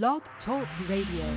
Blog Talk Radio.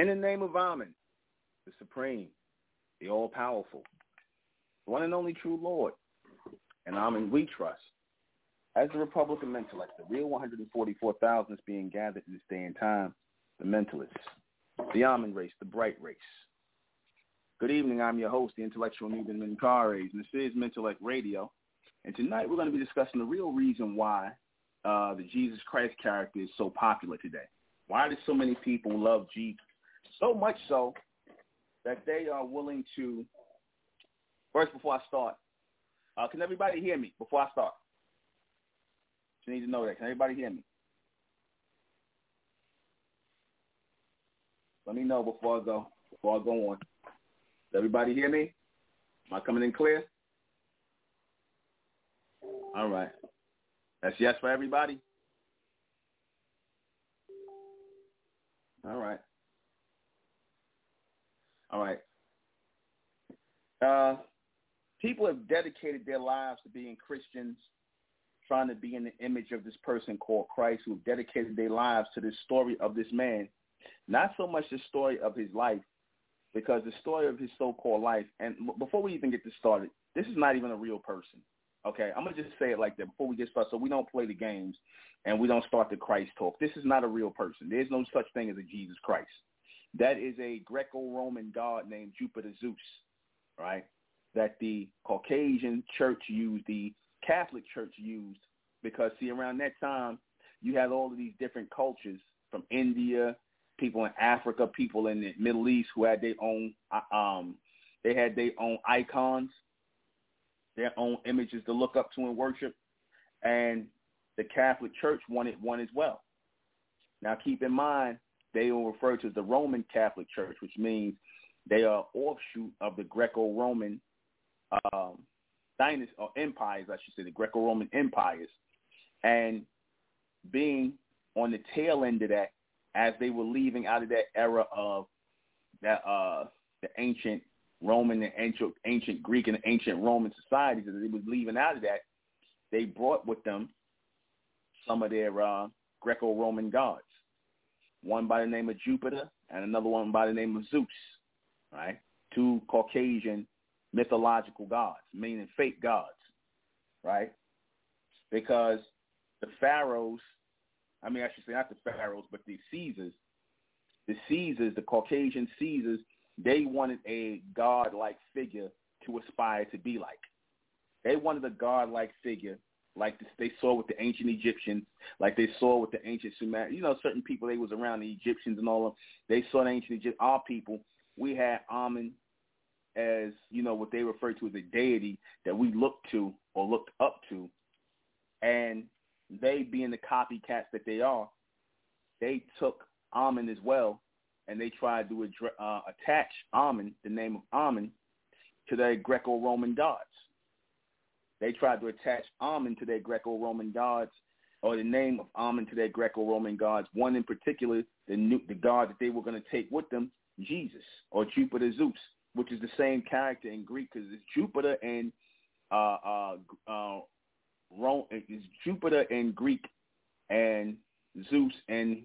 In the name of Amen, the Supreme, the All-Powerful, the one and only true Lord, and Amen we trust. As the Republican Mentalist, the real 144,000 is being gathered in this day and time, the Mentalists, the Amen race, the bright race. Good evening. I'm your host, the intellectual Nuben Menkarayzz, and this is Mentellect Radio. And tonight we're going to be discussing the real reason why uh, the Jesus Christ character is so popular today. Why do so many people love Jesus? So much so that they are willing to. First, before I start, uh, can everybody hear me before I start? You need to know that. Can everybody hear me? Let me know before I go. Before I go on. Does everybody hear me? Am I coming in clear? All right. That's yes for everybody? All right. All right. Uh, people have dedicated their lives to being Christians, trying to be in the image of this person called Christ, who have dedicated their lives to this story of this man. Not so much the story of his life, because the story of his so-called life, and before we even get this started, this is not even a real person. Okay, I'm gonna just say it like that before we get started, so we don't play the games and we don't start the Christ talk. This is not a real person. There's no such thing as a Jesus Christ. That is a Greco-Roman god named Jupiter Zeus, right? That the Caucasian church used, the Catholic church used, because see, around that time, you had all of these different cultures from India, people in Africa, people in the Middle East who had their own, uh, um, they had their own icons their own images to look up to and worship, and the Catholic Church wanted one as well. Now, keep in mind, they will refer to the Roman Catholic Church, which means they are offshoot of the Greco-Roman um, dynasty or empires, I should say, the Greco-Roman empires, and being on the tail end of that, as they were leaving out of that era of that uh, the ancient Roman and ancient, ancient Greek and ancient Roman societies that they was leaving out of that, they brought with them some of their uh, Greco-Roman gods. One by the name of Jupiter and another one by the name of Zeus, right? Two Caucasian mythological gods, meaning fake gods, right? Because the pharaohs, I mean, I should say not the pharaohs, but the Caesars, the Caesars, the Caucasian Caesars, they wanted a god-like figure to aspire to be like. They wanted a god-like figure like they saw with the ancient Egyptians, like they saw with the ancient Sumerians. You know, certain people, they was around the Egyptians and all of. They saw the ancient Egypt. Our people, we had Amen as, you know, what they refer to as a deity that we looked to or looked up to. And they, being the copycats that they are, they took Amen as well and they tried to uh, attach Amen, the name of Amen, to their Greco-Roman gods. They tried to attach Amen to their Greco-Roman gods, or the name of Amen to their Greco-Roman gods. One in particular, the new, the god that they were going to take with them, Jesus or Jupiter Zeus, which is the same character in Greek because it's Jupiter and uh, uh, uh, Rome. It's Jupiter in Greek and Zeus and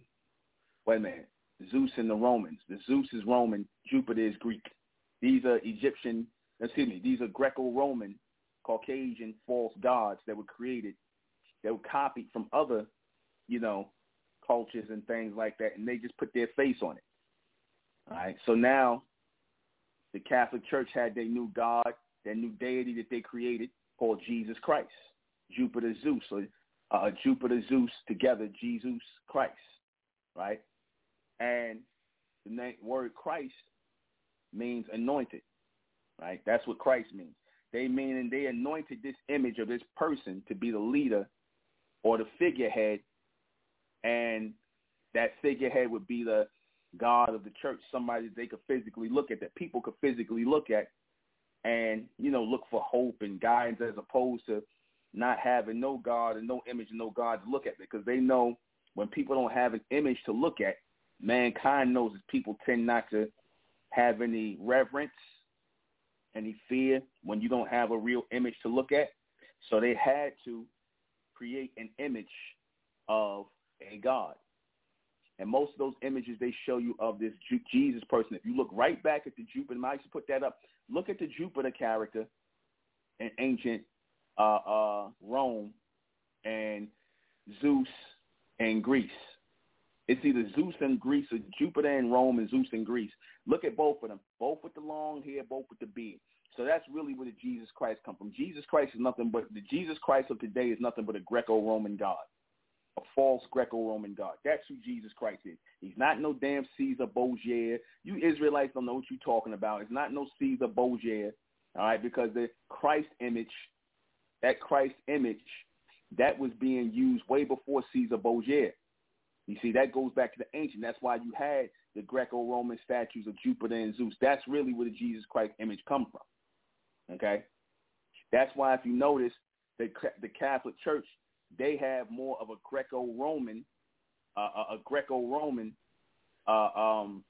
wait a minute. Zeus and the Romans. The Zeus is Roman, Jupiter is Greek. These are Egyptian, excuse me, these are Greco-Roman, Caucasian false gods that were created, that were copied from other, you know, cultures and things like that, and they just put their face on it. All right, so now the Catholic Church had their new god, their new deity that they created called Jesus Christ, Jupiter Zeus, or uh, Jupiter Zeus together, Jesus Christ, right? And the name, word Christ means anointed, right? That's what Christ means. They mean and they anointed this image of this person to be the leader or the figurehead, and that figurehead would be the God of the church, somebody they could physically look at, that people could physically look at, and you know look for hope and guidance as opposed to not having no God and no image and no God to look at. Because they know when people don't have an image to look at, mankind knows that people tend not to have any reverence, any fear when you don't have a real image to look at. So they had to create an image of a God. And most of those images they show you of this Jesus person. If you look right back at the Jupiter, I used to put that up. Look at the Jupiter character in ancient uh, uh, Rome and Zeus and Greece. It's either Zeus and Greece or Jupiter and Rome and Zeus and Greece. Look at both of them, both with the long hair, both with the beard. So that's really where the Jesus Christ come from. Jesus Christ is nothing but the Jesus Christ of today is nothing but a Greco-Roman god, a false Greco-Roman god. That's who Jesus Christ is. He's not no damn Caesar Borgia. You Israelites don't know what you're talking about. It's not no Caesar Borgia, all right? Because the Christ image, that Christ image, that was being used way before Caesar Borgia. You see, that goes back to the ancient. That's why you had the Greco-Roman statues of Jupiter and Zeus. That's really where the Jesus Christ image come from. Okay, that's why if you notice the the Catholic Church, they have more of a Greco-Roman, uh, a Greco-Roman uh, um,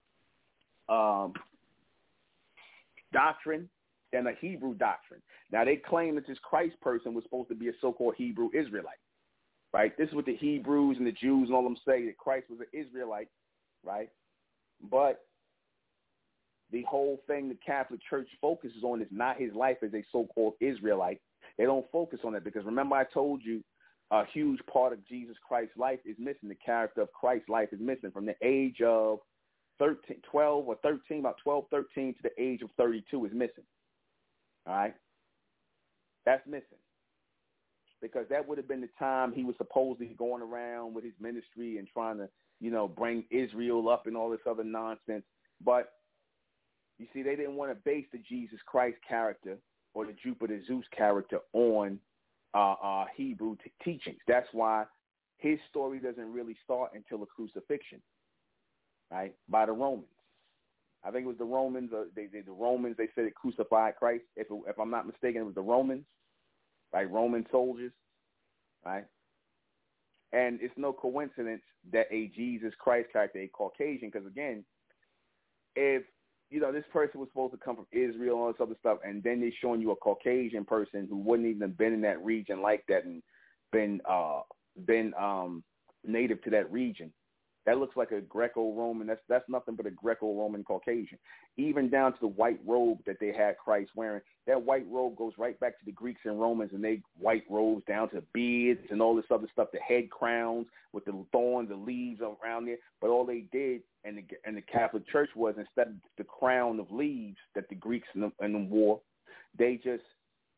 um, doctrine than a Hebrew doctrine. Now they claim that this Christ person was supposed to be a so-called Hebrew Israelite right? This is what the Hebrews and the Jews and all them say that Christ was an Israelite, right? But the whole thing the Catholic Church focuses on is not his life as a so-called Israelite. They don't focus on that because remember I told you a huge part of Jesus Christ's life is missing. The character of Christ's life is missing from the age of 13, 12 or 13, about 12, 13 to the age of 32 is missing. All right? That's missing because that would have been the time he was supposedly going around with his ministry and trying to, you know, bring Israel up and all this other nonsense. But you see, they didn't want to base the Jesus Christ character or the Jupiter Zeus character on uh, uh, Hebrew t- teachings. That's why his story doesn't really start until the crucifixion, right, by the Romans. I think it was the Romans. Uh, they, they, the Romans. They said it crucified Christ. If it, if I'm not mistaken, it was the Romans right? Roman soldiers, right? And it's no coincidence that a Jesus Christ character, a Caucasian, because again, if you know this person was supposed to come from Israel and all this other stuff, and then they're showing you a Caucasian person who wouldn't even been in that region like that and been uh been um native to that region, that looks like a Greco-Roman. That's that's nothing but a Greco-Roman Caucasian. Even down to the white robe that they had Christ wearing. That white robe goes right back to the Greeks and Romans, and they white robes down to beards and all this other stuff. The head crowns with the thorns, the leaves around there. But all they did, and the and the Catholic Church was instead of the crown of leaves that the Greeks and the, and the wore, they just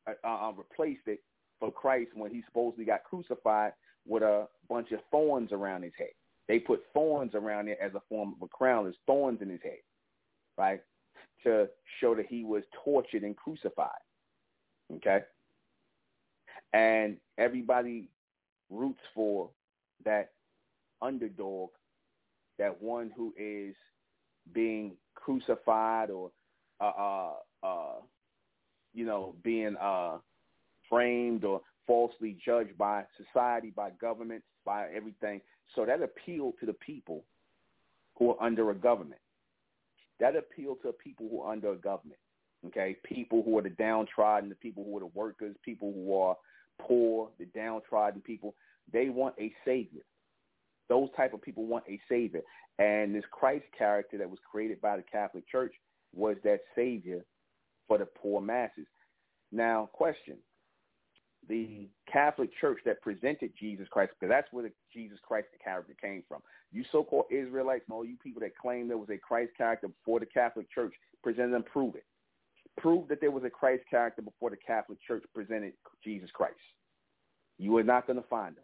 uh, uh, replaced it for Christ when he supposedly got crucified with a bunch of thorns around his head. They put thorns around it as a form of a crown. There's thorns in his head, right, to show that he was tortured and crucified. Okay, and everybody roots for that underdog, that one who is being crucified or, uh, uh, uh, you know, being uh, framed or falsely judged by society, by government, by everything. So that appealed to the people who are under a government. That appealed to people who are under a government. Okay, people who are the downtrodden, the people who are the workers, people who are poor, the downtrodden people. They want a savior. Those type of people want a savior. And this Christ character that was created by the Catholic Church was that savior for the poor masses. Now, question the Catholic Church that presented Jesus Christ, because that's where the Jesus Christ character came from. You so-called Israelites and all you people that claim there was a Christ character before the Catholic Church presented them, prove it. Prove that there was a Christ character before the Catholic Church presented Jesus Christ. You are not going to find them.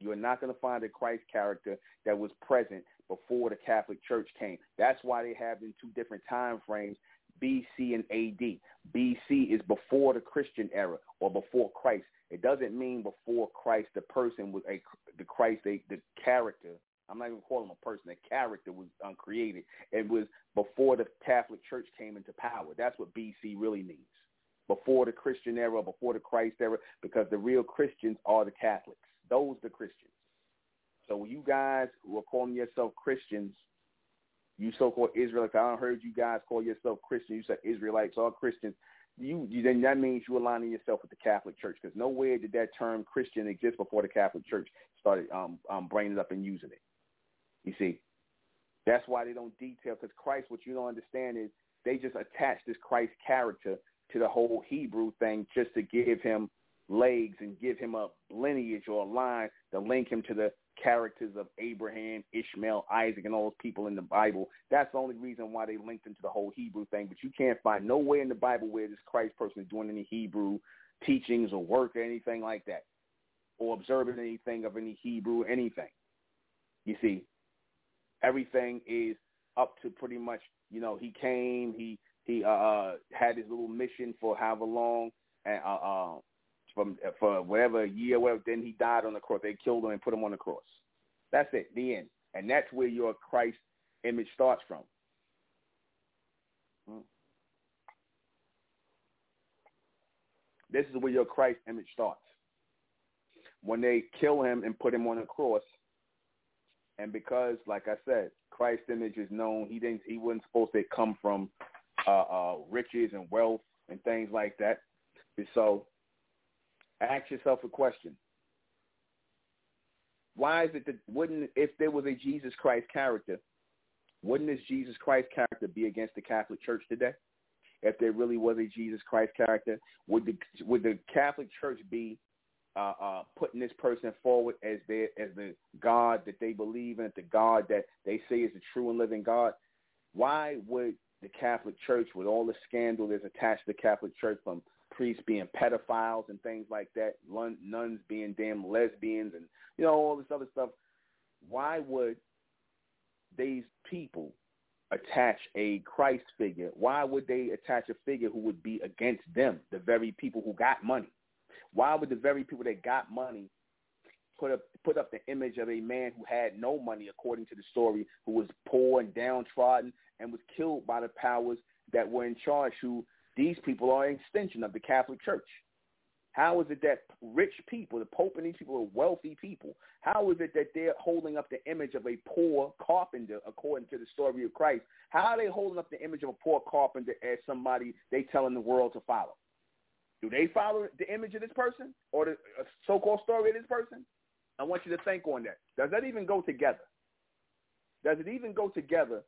You are not going to find a Christ character that was present before the Catholic Church came. That's why they have in two different time frames BC and AD. BC is before the Christian era or before Christ. It doesn't mean before Christ the person was a the Christ a, the character. I'm not even calling him a person. The character was uncreated. It was before the Catholic Church came into power. That's what BC really means. Before the Christian era, before the Christ era, because the real Christians are the Catholics. Those the Christians. So you guys who are calling yourself Christians you so-called Israelites, I don't heard you guys call yourself Christian. You said Israelites are Christians. You, you then that means you're aligning yourself with the Catholic Church because nowhere did that term Christian exist before the Catholic Church started um, um, bringing it up and using it. You see, that's why they don't detail because Christ. What you don't understand is they just attach this Christ character to the whole Hebrew thing just to give him legs and give him a lineage or a line to link him to the characters of Abraham, Ishmael, Isaac, and all those people in the Bible. That's the only reason why they linked into the whole Hebrew thing. But you can't find nowhere in the Bible where this Christ person is doing any Hebrew teachings or work or anything like that, or observing anything of any Hebrew, anything. You see, everything is up to pretty much, you know, he came, he he uh, uh had his little mission for however long, and uh, uh from for whatever year, whatever. Then he died on the cross. They killed him and put him on the cross. That's it. The end. And that's where your Christ image starts from. Hmm. This is where your Christ image starts. When they kill him and put him on the cross, and because, like I said, Christ image is known, he didn't, he wasn't supposed to come from uh, uh, riches and wealth and things like that. So ask yourself a question. Why is it that wouldn't if there was a Jesus Christ character, wouldn't this Jesus Christ character be against the Catholic Church today? If there really was a Jesus Christ character, would the would the Catholic Church be uh, uh, putting this person forward as their as the God that they believe in, the God that they say is the true and living God? Why would the Catholic Church, with all the scandal that's attached to the Catholic Church from priests being pedophiles and things like that, nuns being damn lesbians, and you know all this other stuff. Why would these people attach a Christ figure? Why would they attach a figure who would be against them, the very people who got money? Why would the very people that got money put up put up the image of a man who had no money, according to the story, who was poor and downtrodden and was killed by the powers that were in charge, who these people are an extension of the Catholic Church. How is it that rich people, the Pope and these people are wealthy people, how is it that they're holding up the image of a poor carpenter according to the story of Christ? How are they holding up the image of a poor carpenter as somebody they telling the world to follow? Do they follow the image of this person or the uh, so-called story of this person? I want you to think on that. Does that even go together? Does it even go together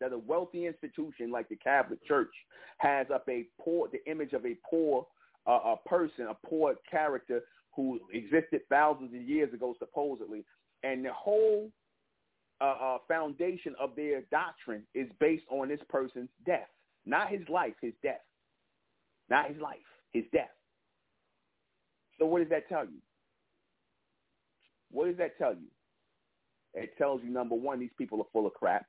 that a wealthy institution like the Catholic Church has up a poor, the image of a poor uh, a person, a poor character who existed thousands of years ago, supposedly, and the whole uh, uh, foundation of their doctrine is based on this person's death, not his life, his death, not his life, his death. So what does that tell you? What does that tell you? It tells you, number one, these people are full of crap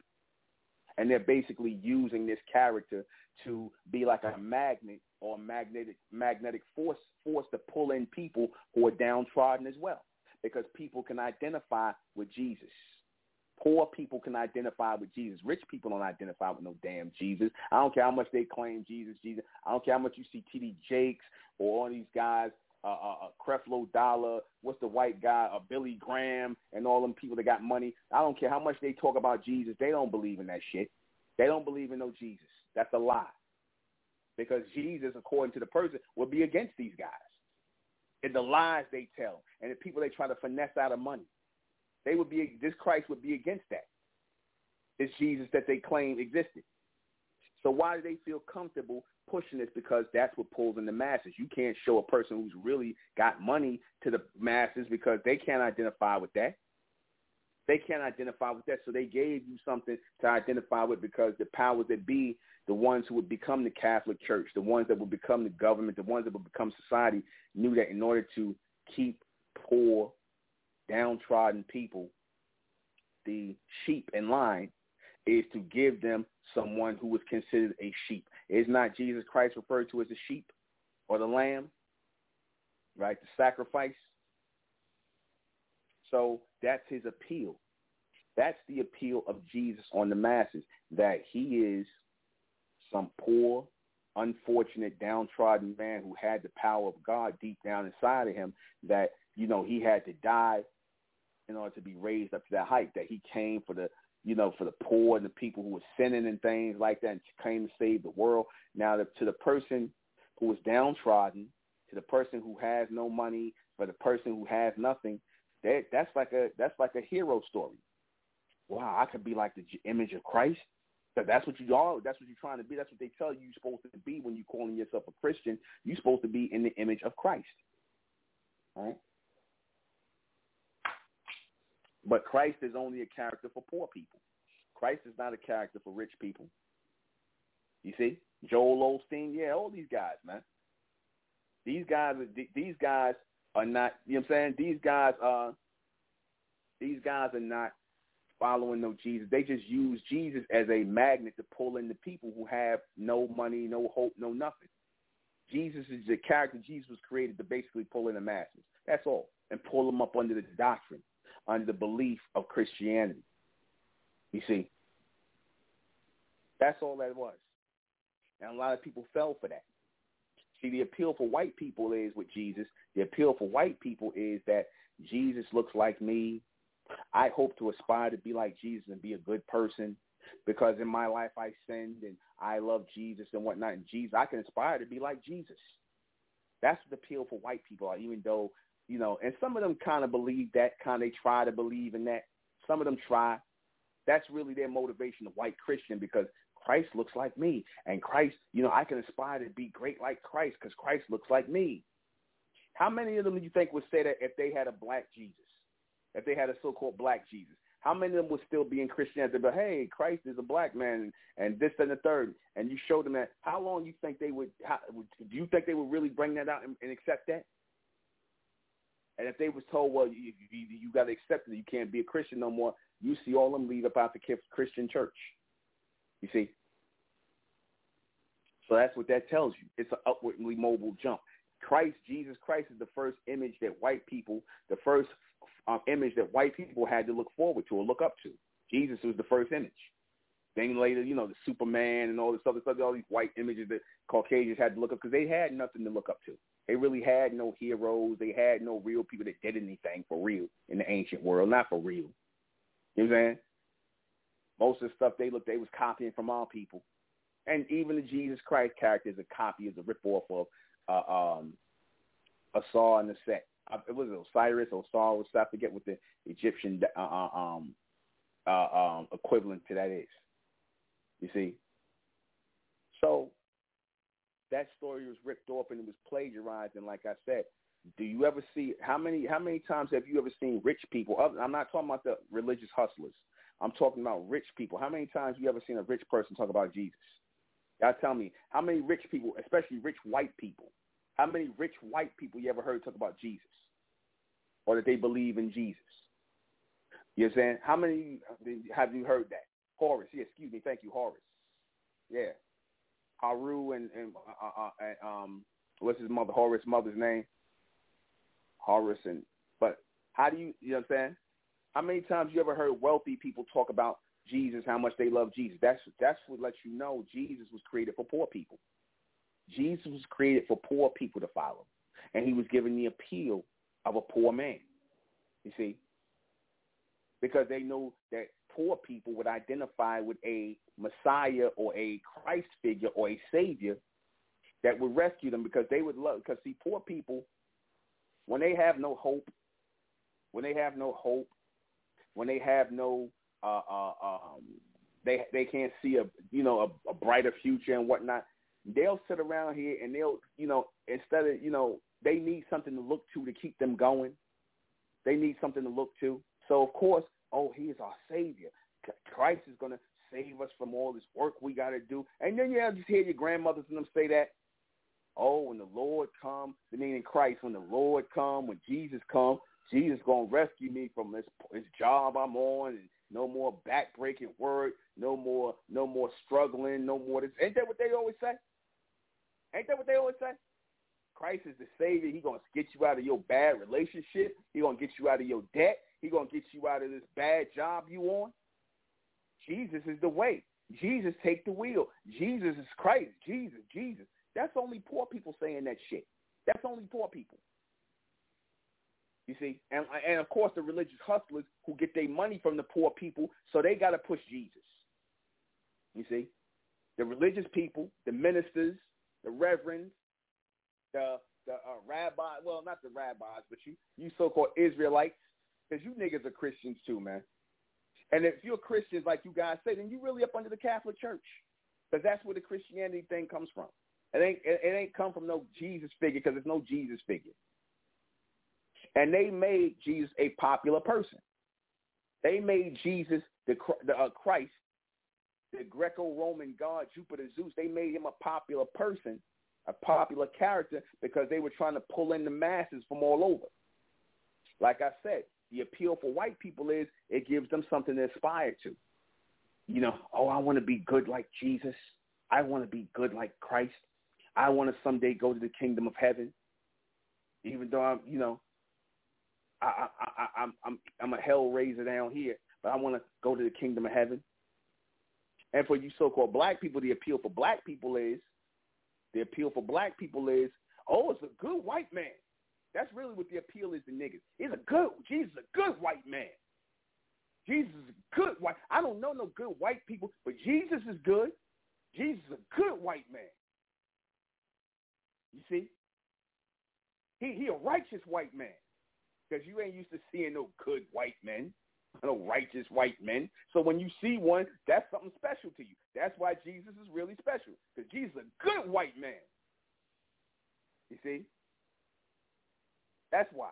and they're basically using this character to be like a magnet or magnetic magnetic force force to pull in people who are downtrodden as well, because people can identify with Jesus. Poor people can identify with Jesus. Rich people don't identify with no damn Jesus. I don't care how much they claim Jesus, Jesus. I don't care how much you see T.D. Jakes or all these guys uh, uh, uh, Creflo Dollar, what's the white guy, uh, Billy Graham, and all them people that got money. I don't care how much they talk about Jesus. They don't believe in that shit. They don't believe in no Jesus. That's a lie. Because Jesus, according to the person, will be against these guys. And the lies they tell and the people they try to finesse out of money. They would be, this Christ would be against that. This Jesus that they claim existed. So why do they feel comfortable pushing this because that's what pulls in the masses. You can't show a person who's really got money to the masses because they can't identify with that. They can't identify with that, so they gave you something to identify with because the powers that be, the ones who would become the Catholic Church, the ones that would become the government, the ones that would become society, knew that in order to keep poor, downtrodden people, the sheep in line, is to give them someone who was considered a sheep. Is not Jesus Christ referred to as a sheep or the lamb? Right? The sacrifice. So that's his appeal. That's the appeal of Jesus on the masses, that he is some poor, unfortunate, downtrodden man who had the power of God deep down inside of him, that, you know, he had to die in order to be raised up to that height, that he came for the you know, for the poor and the people who were sinning and things like that and came to save the world. Now, to the person who is downtrodden, to the person who has no money, for the person who has nothing, that that's like a that's like a hero story. wow, I could be like the image of Christ. That's what you are. That's what you're trying to be. That's what they tell you you're supposed to be when you're calling yourself a Christian. You're supposed to be in the image of Christ. Right? But Christ is only a character for poor people. Christ is not a character for rich people. You see, Joel Osteen, yeah, all these guys, man. These guys, these guys are not. You know what I'm saying? These guys are. These guys are not following no Jesus. They just use Jesus as a magnet to pull in the people who have no money, no hope, no nothing. Jesus is the character Jesus was created to basically pull in the masses. That's all. And pull them up under the doctrine, under belief of Christianity. You see? That's all that was. And a lot of people fell for that. See, the appeal for white people is with Jesus. The appeal for white people is that Jesus looks like me. I hope to aspire to be like Jesus and be a good person because in my life I sinned and I love Jesus and whatnot. And Jesus, I can aspire to be like Jesus. That's the appeal for white people, even though, you know, and some of them kind of believe that, kind of they try to believe in that. Some of them try. That's really their motivation the white Christian because Christ looks like me. And Christ, you know, I can aspire to be great like Christ because Christ looks like me. How many of them do you think would say that if they had a black Jesus? if they had a so-called black Jesus? How many of them would still be in Christianity? But hey, Christ is a black man, and this and the third, and you showed them that. How long you think they would? How, do you think they would really bring that out and, and accept that? And if they was told, well, you, you, you got to accept it, you can't be a Christian no more. You see all them leave up out the Christian church. You see. So that's what that tells you. It's an upwardly mobile jump. Christ, Jesus Christ is the first image that white people, the first um, image that white people had to look forward to or look up to. Jesus was the first image. Then later, you know, the Superman and all this other stuff, all these white images that Caucasians had to look up because they had nothing to look up to. They really had no heroes. They had no real people that did anything for real in the ancient world, not for real. You know what I'm saying? Most of the stuff they looked, they was copying from our people. And even the Jesus Christ character is a copy, is a rip-off of uh, um, and the Set it was Osiris or Saul. I forget what the Egyptian uh, uh, um, uh, um, equivalent to that is. You see, so that story was ripped off and it was plagiarized. And like I said, do you ever see how many how many times have you ever seen rich people? I'm not talking about the religious hustlers. I'm talking about rich people. How many times have you ever seen a rich person talk about Jesus? Y'all tell me how many rich people, especially rich white people, how many rich white people you ever heard talk about Jesus? Or that they believe in Jesus? You know what I'm saying? How many have you heard that? Horus, yeah, excuse me, thank you, Horus. Yeah. Heru and, and, uh, uh, um, what's his mother, Horus mother's name? Horus and, but how do you, you know what I'm saying? How many times you ever heard wealthy people talk about Jesus, how much they love Jesus? That's, that's what lets you know Jesus was created for poor people. Jesus was created for poor people to follow, and he was given the appeal of a poor man. You see, because they know that poor people would identify with a Messiah or a Christ figure or a Savior that would rescue them because they would love. Because see, poor people, when they have no hope, when they have no hope, when they have no, uh, uh, um, they they can't see a you know a, a brighter future and whatnot they'll sit around here and they'll, you know, instead of, you know, they need something to look to to keep them going. They need something to look to. So of course, oh, he is our savior. Christ is going to save us from all this work we got to do. And then you have just hear your grandmothers and them say that. Oh, when the Lord come, the meaning Christ, when the Lord come, when Jesus come, Jesus gonna rescue me from this this job I'm on, and no more backbreaking work, no more no more struggling, no more this. Ain't that what they always say? Ain't that what they always say? Christ is the Savior. He gonna get you out of your bad relationship. He gonna get you out of your debt. He gonna get you out of this bad job you on. Jesus is the way. Jesus take the wheel. Jesus is Christ. Jesus, Jesus. That's only poor people saying that shit. That's only poor people. You see, and and of course the religious hustlers who get their money from the poor people, so they got to push Jesus. You see, the religious people, the ministers, the reverends, the the uh, rabbi, well, not the rabbis, but you you so-called Israelites, because you niggas are Christians too, man. And if you're Christians, like you guys say, then you really up under the Catholic Church, because that's where the Christianity thing comes from. It ain't it, it ain't come from no Jesus figure, because there's no Jesus figure. And they made Jesus a popular person. They made Jesus the, the uh, Christ, the Greco-Roman god Jupiter Zeus. They made him a popular person, a popular character, because they were trying to pull in the masses from all over. Like I said, the appeal for white people is it gives them something to aspire to. You know, oh, I want to be good like Jesus. I want to be good like Christ. I want to someday go to the kingdom of heaven. Even though I'm, you know, I, I, I, I'm, I'm, I'm a hell raiser down here, but I want to go to the kingdom of heaven. And for you so-called black people, the appeal for black people is, the appeal for black people is, oh, it's a good white man. That's really what the appeal is to niggas. He's a good, Jesus is a good white man. Jesus is a good white. I don't know no good white people, but Jesus is good. Jesus is a good white man. You see? He he a righteous white man. Because you ain't used to seeing no good white men, no righteous white men. So when you see one, that's something special to you. That's why Jesus is really special. Because Jesus is a good white man. You see? That's why.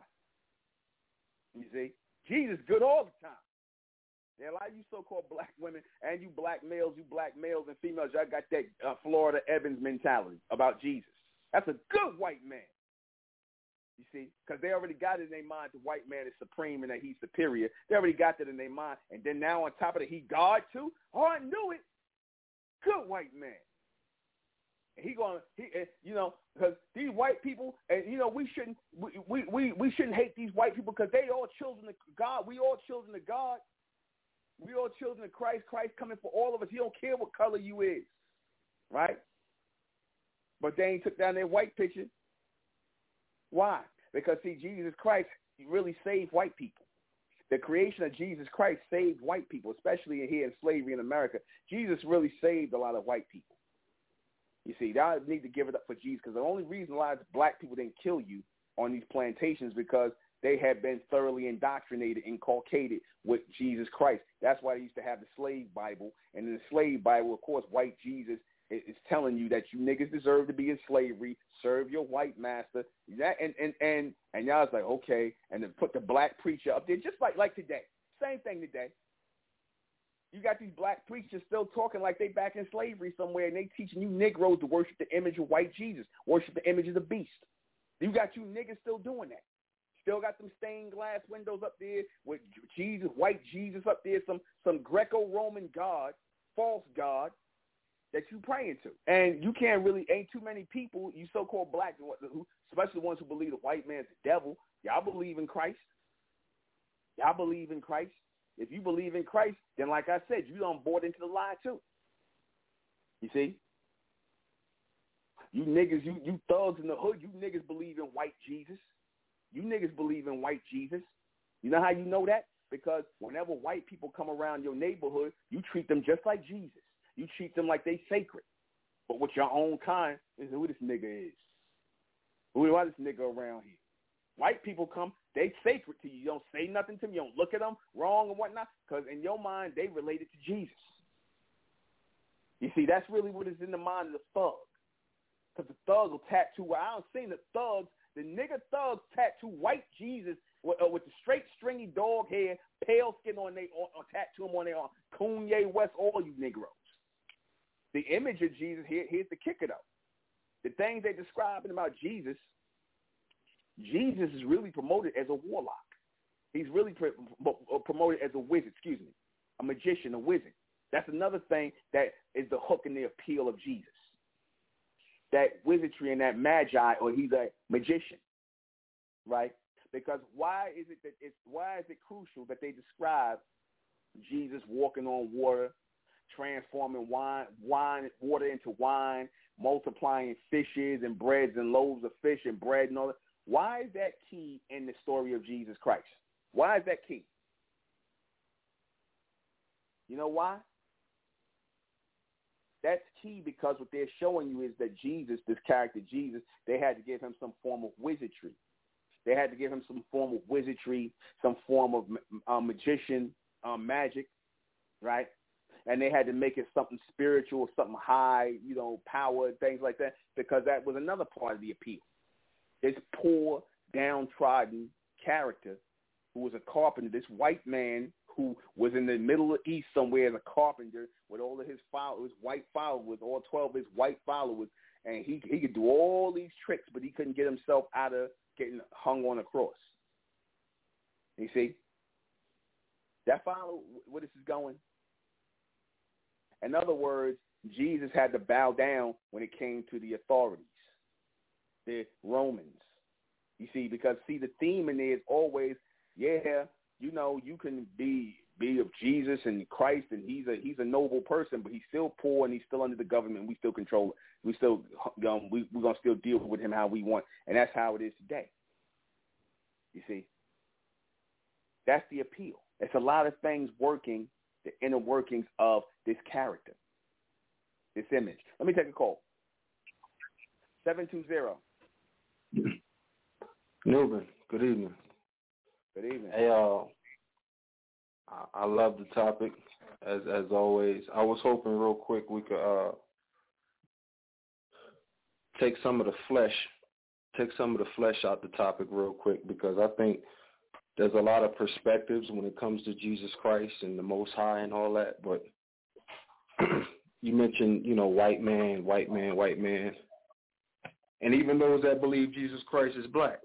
You see? Jesus good all the time. There are a lot of you so-called black women and you black males, you black males and females, y'all got that uh, Florida Evans mentality about Jesus. That's a good white man. You see, because they already got it in their mind the white man is supreme and that he's superior. They already got that in their mind. And then now on top of it, he God too? Oh, I knew it. Good white man. He going he eh, you know because these white people and you know we shouldn't we we we shouldn't hate these white people because they all children of God. We all children of God. We all children of Christ. Christ coming for all of us. He don't care what color you is, right? But they ain't took down their white picture. Why? Because see, Jesus Christ really saved white people. The creation of Jesus Christ saved white people, especially here in slavery in America. Jesus really saved a lot of white people. You see, I need to give it up for Jesus because the only reason why black people didn't kill you on these plantations because they had been thoroughly indoctrinated, inculcated with Jesus Christ. That's why they used to have the slave Bible. And in the slave Bible, of course, white Jesus is telling you that you niggas deserve to be in slavery, serve your white master. That and and and and y'all's like, okay, and then put the black preacher up there, just like like today. Same thing today. You got these black preachers still talking like they back in slavery somewhere, and they teaching you Negroes to worship the image of white Jesus, worship the image of the beast. You got you niggas still doing that. Still got some stained glass windows up there with Jesus, white Jesus up there, some some Greco-Roman god, false god that you praying to. And you can't really ain't too many people, you so-called black, especially the ones who believe the white man's the devil. Y'all believe in Christ. Y'all believe in Christ. If you believe in Christ, then like I said, you don't board into the lie too. You see? You niggas, you, you thugs in the hood, you niggas believe in white Jesus. You niggas believe in white Jesus. You know how you know that? Because whenever white people come around your neighborhood, you treat them just like Jesus. You treat them like they sacred. But with your own kind, is who this nigga is. Who why this nigga around here? White people come, they sacred to you. You don't say nothing to them. You don't look at them wrong and whatnot, because in your mind, they related to Jesus. You see, that's really what is in the mind of the thug. Because the thug will tattoo. I don't see the thugs, the nigga thugs tattoo white Jesus with, uh, with the straight stringy dog hair, pale skin on they on, tattoo them on their arm. Kanye West, all you Negroes. The image of Jesus here, here's the kicker though. The things they describing about Jesus Jesus is really promoted as a warlock. He's really uh, promoted as a wizard, excuse me, a magician, a wizard. That's another thing that is the hook and the appeal of Jesus. That wizardry and that magi, or he's a magician, right? Because why is it that it's why is it crucial that they describe Jesus walking on water, transforming wine, wine, water into wine, multiplying fishes and breads and loaves of fish and bread and all that? Why is that key in the story of Jesus Christ? Why is that key? You know why? That's key because what they're showing you is that Jesus, this character Jesus, they had to give him some form of wizardry. They had to give him some form of wizardry, some form of uh, magician, um, magic, right? And they had to make it something spiritual, something high, you know, power, things like that, because that was another part of the appeal. This poor, downtrodden character who was a carpenter, this white man who was in the middle East somewhere as a carpenter with all of his followers, white followers, all 12 of his white followers, and he he could do all these tricks, but he couldn't get himself out of getting hung on a cross. You see? That follow where this is going? In other words, Jesus had to bow down when it came to the authorities, the Romans. You see, because see the theme in there is always, yeah, you know, you can be be of Jesus and Christ, and he's a he's a noble person, but he's still poor and he's still under the government. We still control it. We still um, we we're gonna still deal with him how we want, and that's how it is today. You see, that's the appeal. It's a lot of things working the inner workings of this character, this image. Let me take a call. Seven two zero. Nuben, good evening. Good evening. Hey, uh, I, I love the topic as as always. I was hoping real quick we could uh take some of the flesh, take some of the flesh out the topic real quick because I think there's a lot of perspectives when it comes to Jesus Christ and the Most High and all that. But you mentioned, you know, white man, white man, white man, and even those that believe Jesus Christ is black.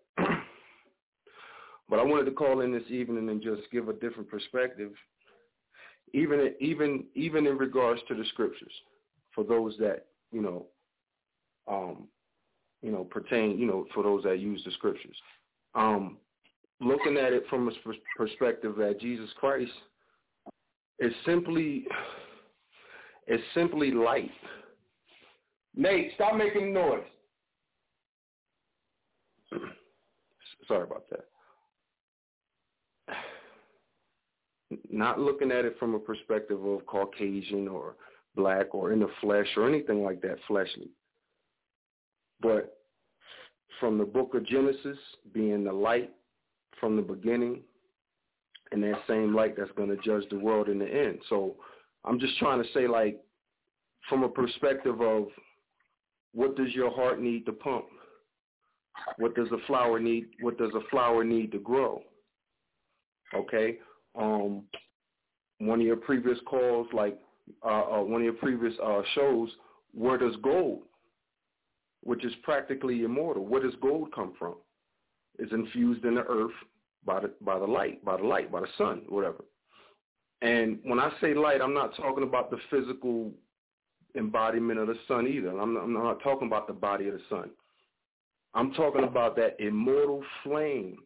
But I wanted to call in this evening and just give a different perspective, even even even in regards to the scriptures, for those that you know, um, you know, pertain, you know, for those that use the scriptures. Um, looking at it from a perspective that Jesus Christ is simply is simply light. Nate, stop making noise. Sorry about that. Not looking at it from a perspective of Caucasian or black or in the flesh or anything like that, fleshly. But from the book of Genesis being the light from the beginning and that same light that's going to judge the world in the end. So I'm just trying to say like from a perspective of what does your heart need to pump? What does a flower need? What does a flower need to grow? Okay. Um, one of your previous calls, like uh, uh, one of your previous uh, shows, where does gold, which is practically immortal, where does gold come from? It's infused in the earth by the by the light, by the light, by the sun, whatever. And when I say light, I'm not talking about the physical embodiment of the sun either. I'm not, I'm not talking about the body of the sun. I'm talking about that immortal flame,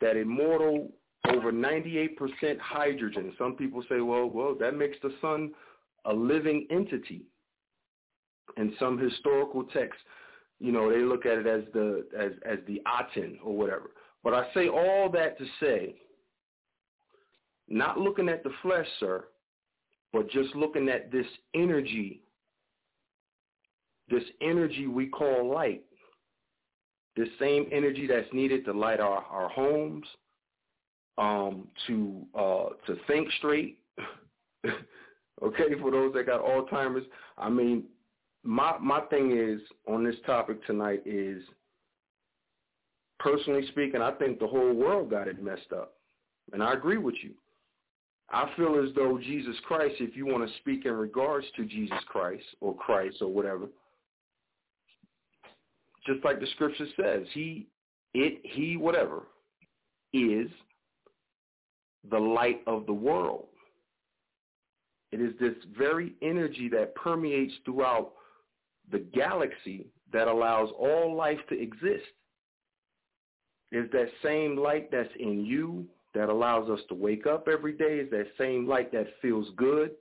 that immortal over 98% hydrogen. Some people say, well, well, that makes the sun a living entity. And some historical texts, you know, they look at it as the as as the aten or whatever. But I say all that to say, not looking at the flesh, sir, but just looking at this energy, this energy we call light, this same energy that's needed to light our, our homes, um, to uh, to think straight. okay, for those that got Alzheimer's, I mean, my my thing is on this topic tonight is personally speaking, I think the whole world got it messed up. And I agree with you. I feel as though Jesus Christ, if you want to speak in regards to Jesus Christ or Christ or whatever, just like the scripture says, he it he whatever is the light of the world. It is this very energy that permeates throughout the galaxy that allows all life to exist. Is that same light that's in you that allows us to wake up every day. Is that same light that feels good.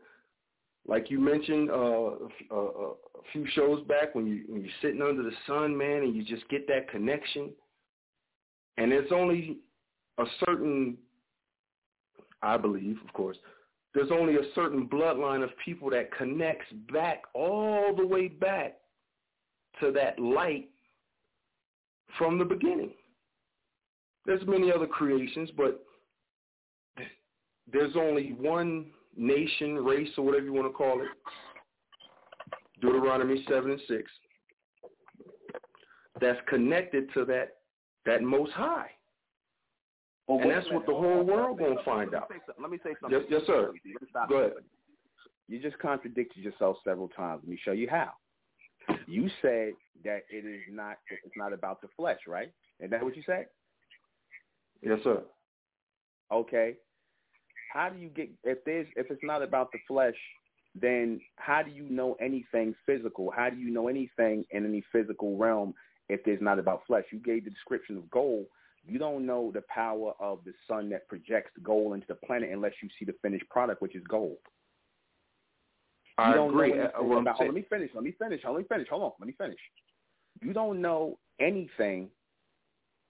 Like you mentioned uh, a, a, few shows back when you when you're sitting under the sun man and you just get that connection. And it's only a certain i believe of course there's only a certain bloodline of people that connects back all the way back to that light from the beginning. There's many other creations, but there's only one nation, race, or whatever you want to call it. Deuteronomy seven and six. That's connected to that that Most High. Well, and that's what the whole world gonna find out. Let me say something. Yes, yes sir. Go ahead. You just contradicted yourself several times. Let me show you how. You said that it is not it's not about the flesh, right? Is that what you said? Yes, sir. Okay. How do you get if there's if it's not about the flesh, then how do you know anything physical? How do you know anything in any physical realm if there's not about flesh? You gave the description of gold. You don't know the power of the sun that projects gold into the planet unless you see the finished product, which is gold. You I don't agree. Know uh, about, oh, let me finish. Let me finish. Let me finish. Hold on. Let me finish. You don't know anything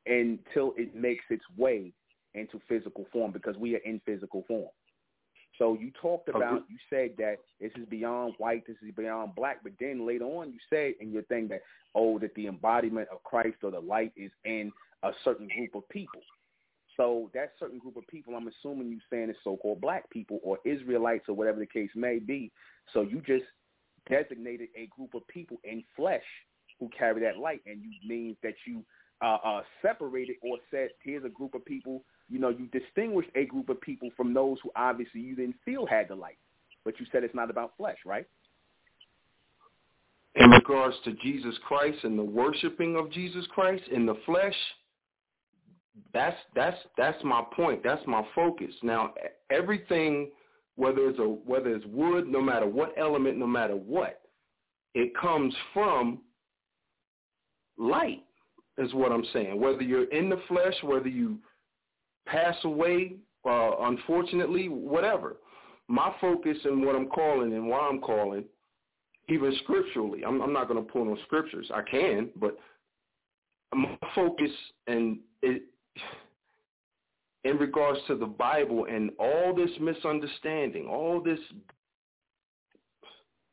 until it makes its way into physical form because we are in physical form. So you talked about, you said that this is beyond white, this is beyond black, but then later on you said in your thing that, oh, that the embodiment of Christ or the light is in a certain group of people. So that certain group of people, I'm assuming you're saying is so-called black people or Israelites or whatever the case may be. So you just designated a group of people in flesh who carry that light, and you means that you uh, uh, separated or said, here's a group of people you know, you distinguished a group of people from those who obviously you didn't feel had the light. But you said it's not about flesh, right? In regards to Jesus Christ and the worshiping of Jesus Christ in the flesh, that's that's that's my point. That's my focus. Now, everything, whether it's a whether it's wood, no matter what element, no matter what, it comes from light. Is what I'm saying. Whether you're in the flesh, whether you pass away, uh, unfortunately, whatever. My focus and what I'm calling and why I'm calling, even scripturally, I'm, I'm not going to pull no scriptures. I can, but my focus and it, in regards to the Bible and all this misunderstanding, all this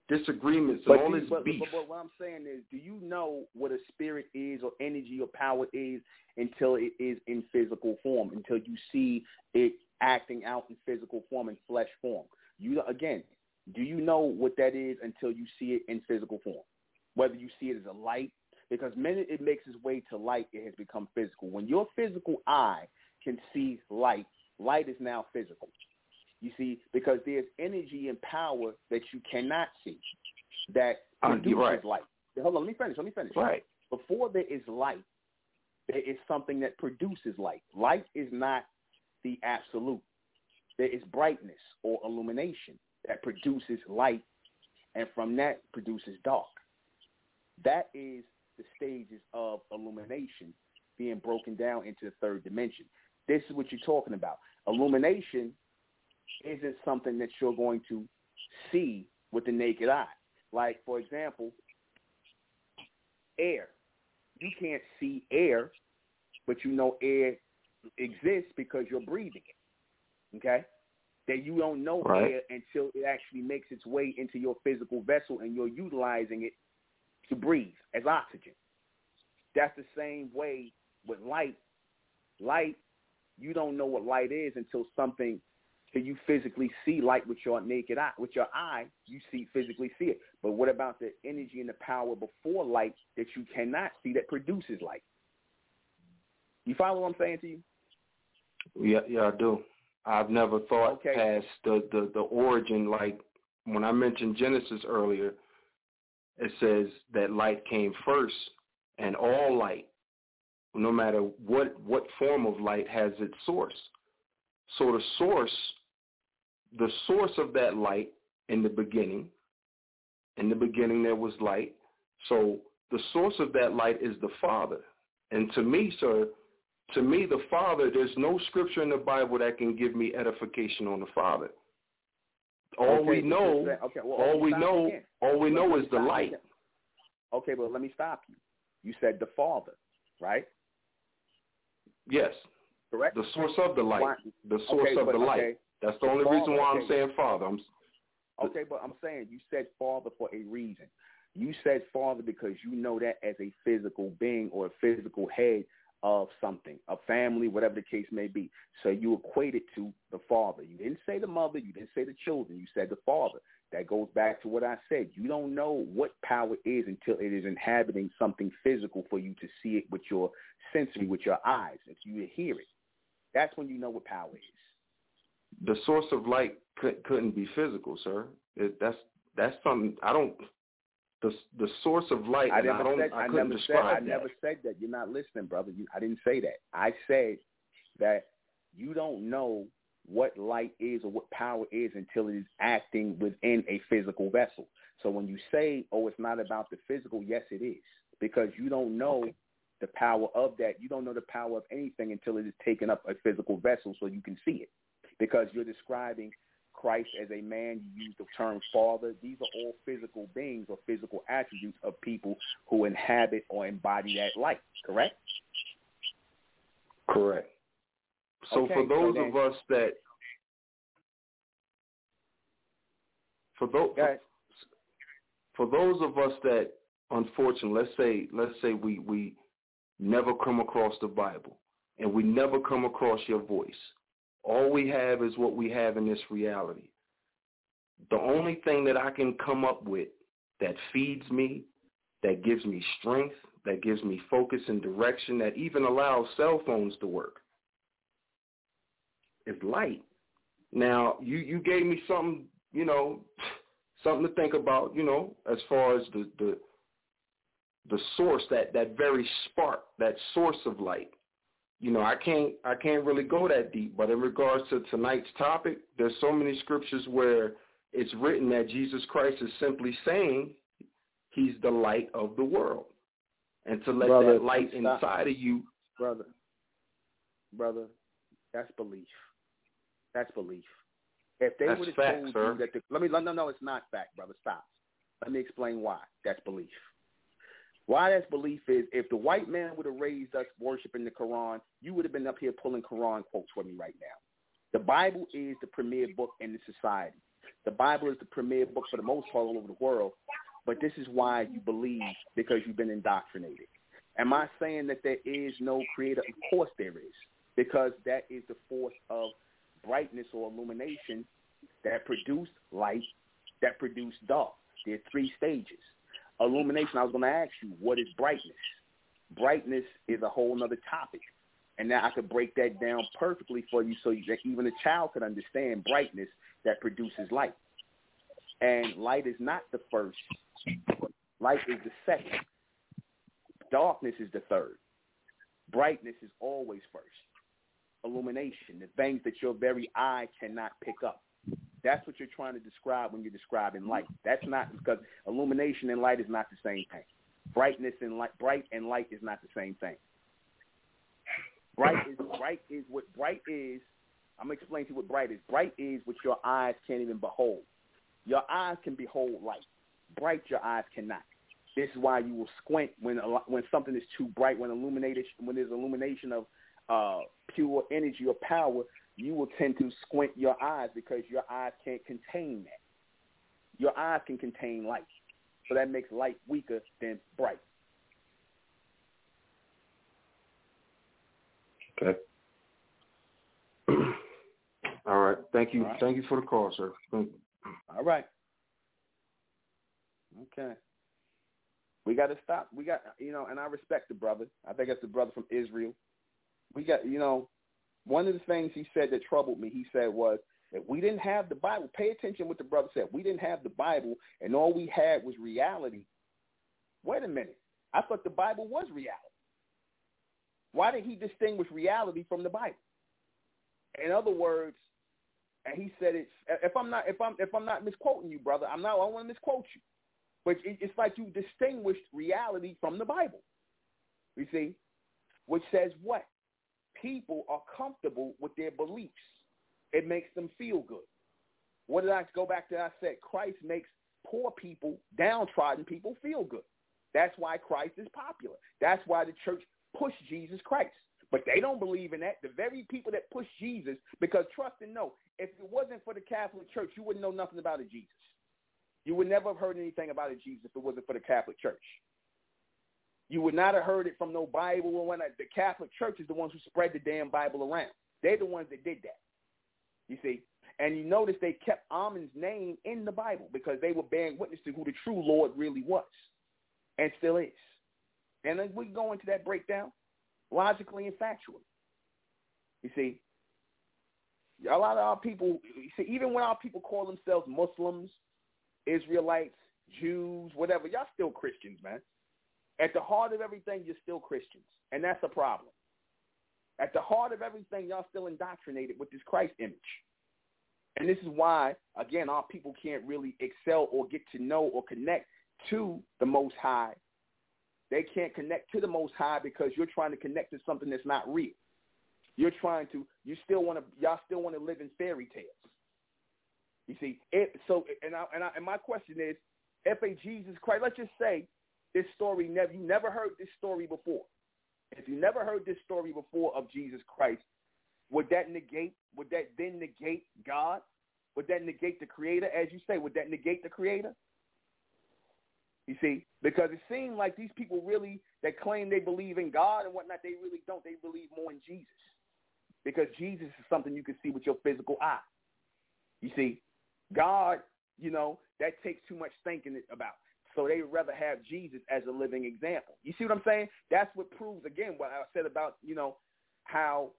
disagreements but all this beef. But, but, what I'm saying is, do you know what a spirit is or energy or power is until it is in physical form, until you see it acting out in physical form, in flesh form? You again, do you know what that is until you see it in physical form? Whether you see it as a light, because minute it makes its way to light, it has become physical. When your physical eye can see light, light is now physical. You see, because there's energy and power that you cannot see that uh, produces right. light. Hold on, let me finish. Let me finish. Right. Before there is light, there is something that produces light. Light is not the absolute. There is brightness or illumination that produces light, and from that produces dark. That is the stages of illumination being broken down into the third dimension. This is what you're talking about. Illumination isn't something that you're going to see with the naked eye. Like, for example, air. You can't see air, but you know air exists because you're breathing it. Okay? That you don't know right. air until it actually makes its way into your physical vessel and you're utilizing it to breathe as oxygen. That's the same way with light. Light, you don't know what light is until something can you physically see light with your naked eye? With your eye, you see physically see it. But what about the energy and the power before light that you cannot see that produces light? You follow what I'm saying to you? Yeah, yeah, I do. I've never thought okay. past the, the, the origin. Like when I mentioned Genesis earlier, it says that light came first, and all light, no matter what what form of light, has its source. So the source the source of that light in the beginning. In the beginning there was light. So the source of that light is the Father. And to me, sir, to me, the Father, there's no scripture in the Bible that can give me edification on the Father. All okay, we know, okay, well, all we know, again. all we know is the light. Again. Okay, but let me stop you. You said the Father, right? Yes. Correct. The source of the light. Why? The source okay, of but, the light. Okay. That's the only father, reason why. I'm saying Father. I'm, okay, but I'm saying you said Father for a reason. You said Father because you know that as a physical being or a physical head of something, a family, whatever the case may be. So you equate it to the father. You didn't say the mother. You didn't say the children. You said the father. That goes back to what I said. You don't know what power is until it is inhabiting something physical for you to see it with your sensory, with your eyes, until you hear it. That's when you know what power is. The source of light couldn't be physical, sir. It, that's that's something I don't the the source of light. I never I said. I, I couldn't never describe said. I that. never said that. You're not listening, brother. You, I didn't say that. I said that you don't know what light is or what power is until it is acting within a physical vessel. So when you say, "Oh, it's not about the physical," yes, it is because you don't know Okay. the power of that. You don't know the power of anything until it is taken up a physical vessel, so you can see it. Because you're describing Christ as a man, you use the term father. These are all physical beings or physical attributes of people who inhabit or embody that light, correct? Correct. So Okay, for so those then- of us that for those for those of us that unfortunately let's say let's say we we never come across the Bible and we never come across your voice. All we have is what we have in this reality. The only thing that I can come up with that feeds me, that gives me strength, that gives me focus and direction, that even allows cell phones to work is light. Now, you, you gave me something, you know, something to think about, you know, as far as the, the the source, that, that very spark, that source of light. You know, I can't I can't really go that deep, but in regards to tonight's topic, there's so many scriptures where it's written that Jesus Christ is simply saying he's the light of the world. And to let Brother, that light inside of you brother, brother, that's belief. That's belief. If they would have fact, told sir. you that the, let me no no no it's not fact, brother. Stop. Let me explain why. That's belief. Why that's belief is if the white man would have raised us worshiping the Quran, you would have been up here pulling Quran quotes for me right now. The Bible is the premier book in the society. The Bible is the premier book for the most part all over the world. But this is why you believe because you've been indoctrinated. Am I saying that there is no creator? Of course there is, because that is the force of brightness or illumination that produced light, that produced dark. There are three stages. Illumination, I was going to ask you, what is brightness? Brightness is a whole other topic. And now I could break that down perfectly for you so that even a child could understand brightness that produces light. And light is not the first. Light is the second. Darkness is the third. Brightness is always first. Illumination, the things that your very eye cannot pick up. That's what you're trying to describe when you're describing light. That's not because illumination and light is not the same thing. Brightness and light, bright and light is not the same thing. Bright is bright is what bright is. I'm gonna explain to you what bright is. Bright is what your eyes can't even behold. Your eyes can behold light. Bright your eyes cannot. This is why you will squint when when something is too bright. When illuminated, when there's illumination of uh, pure energy or power, you will tend to squint your eyes because your eyes can't contain that. Your eyes can contain light, so that makes light weaker than bright. Okay. All right. Thank you. Right. Thank you for the call, sir. All right. Okay. We got to stop. We got, you know, and I respect the brother. I think that's the brother from Israel. We got, you know, one of the things he said that troubled me, he said was that we didn't have the Bible. Pay attention what the brother said. We didn't have the Bible, and all we had was reality. Wait a minute. I thought the Bible was reality. Why did he distinguish reality from the Bible? In other words, and he said it's if I'm not if I'm if I'm not misquoting you, brother, I'm not I want to misquote you. But it's like you distinguished reality from the Bible. You see, which says what? People are comfortable with their beliefs. It makes them feel good. What did I go back to? I said Christ makes poor people, downtrodden people feel good. That's why Christ is popular. That's why the church pushed Jesus Christ. But they don't believe in that. The very people that push Jesus, because trust and know, if it wasn't for the Catholic Church, you wouldn't know nothing about a Jesus. You would never have heard anything about a Jesus if it wasn't for the Catholic Church. You would not have heard it from no Bible. When the Catholic Church is the ones who spread the damn Bible around. They're the ones that did that. You see, and you notice they kept Ammon's name in the Bible because they were bearing witness to who the true Lord really was, and still is. And then we go into that breakdown logically and factually. You see, a lot of our people, you see, even when our people call themselves Muslims, Israelites, Jews, whatever, y'all still Christians, man. At the heart of everything, you're still Christians, and that's a problem. At the heart of everything, y'all still indoctrinated with this Christ image. And this is why, again, our people can't really excel or get to know or connect to the Most High. They can't connect to the Most High because you're trying to connect to something that's not real. You're trying to, you still want to, y'all still want to live in fairy tales. You see, it, so, and, I, and, I, and my question is, if a Jesus Christ, let's just say this story, never, you never heard this story before. If you never heard this story before of Jesus Christ, would that negate, would that then negate God? Would that negate the creator? As you say, would that negate the creator? You see, because it seemed like these people really that claim they believe in God and whatnot, they really don't. They believe more in Jesus. Because Jesus is something you can see with your physical eye. You see, God, you know, that takes too much thinking about. So they would rather have Jesus as a living example. You see what I'm saying? That's what proves again what I said about, you know, how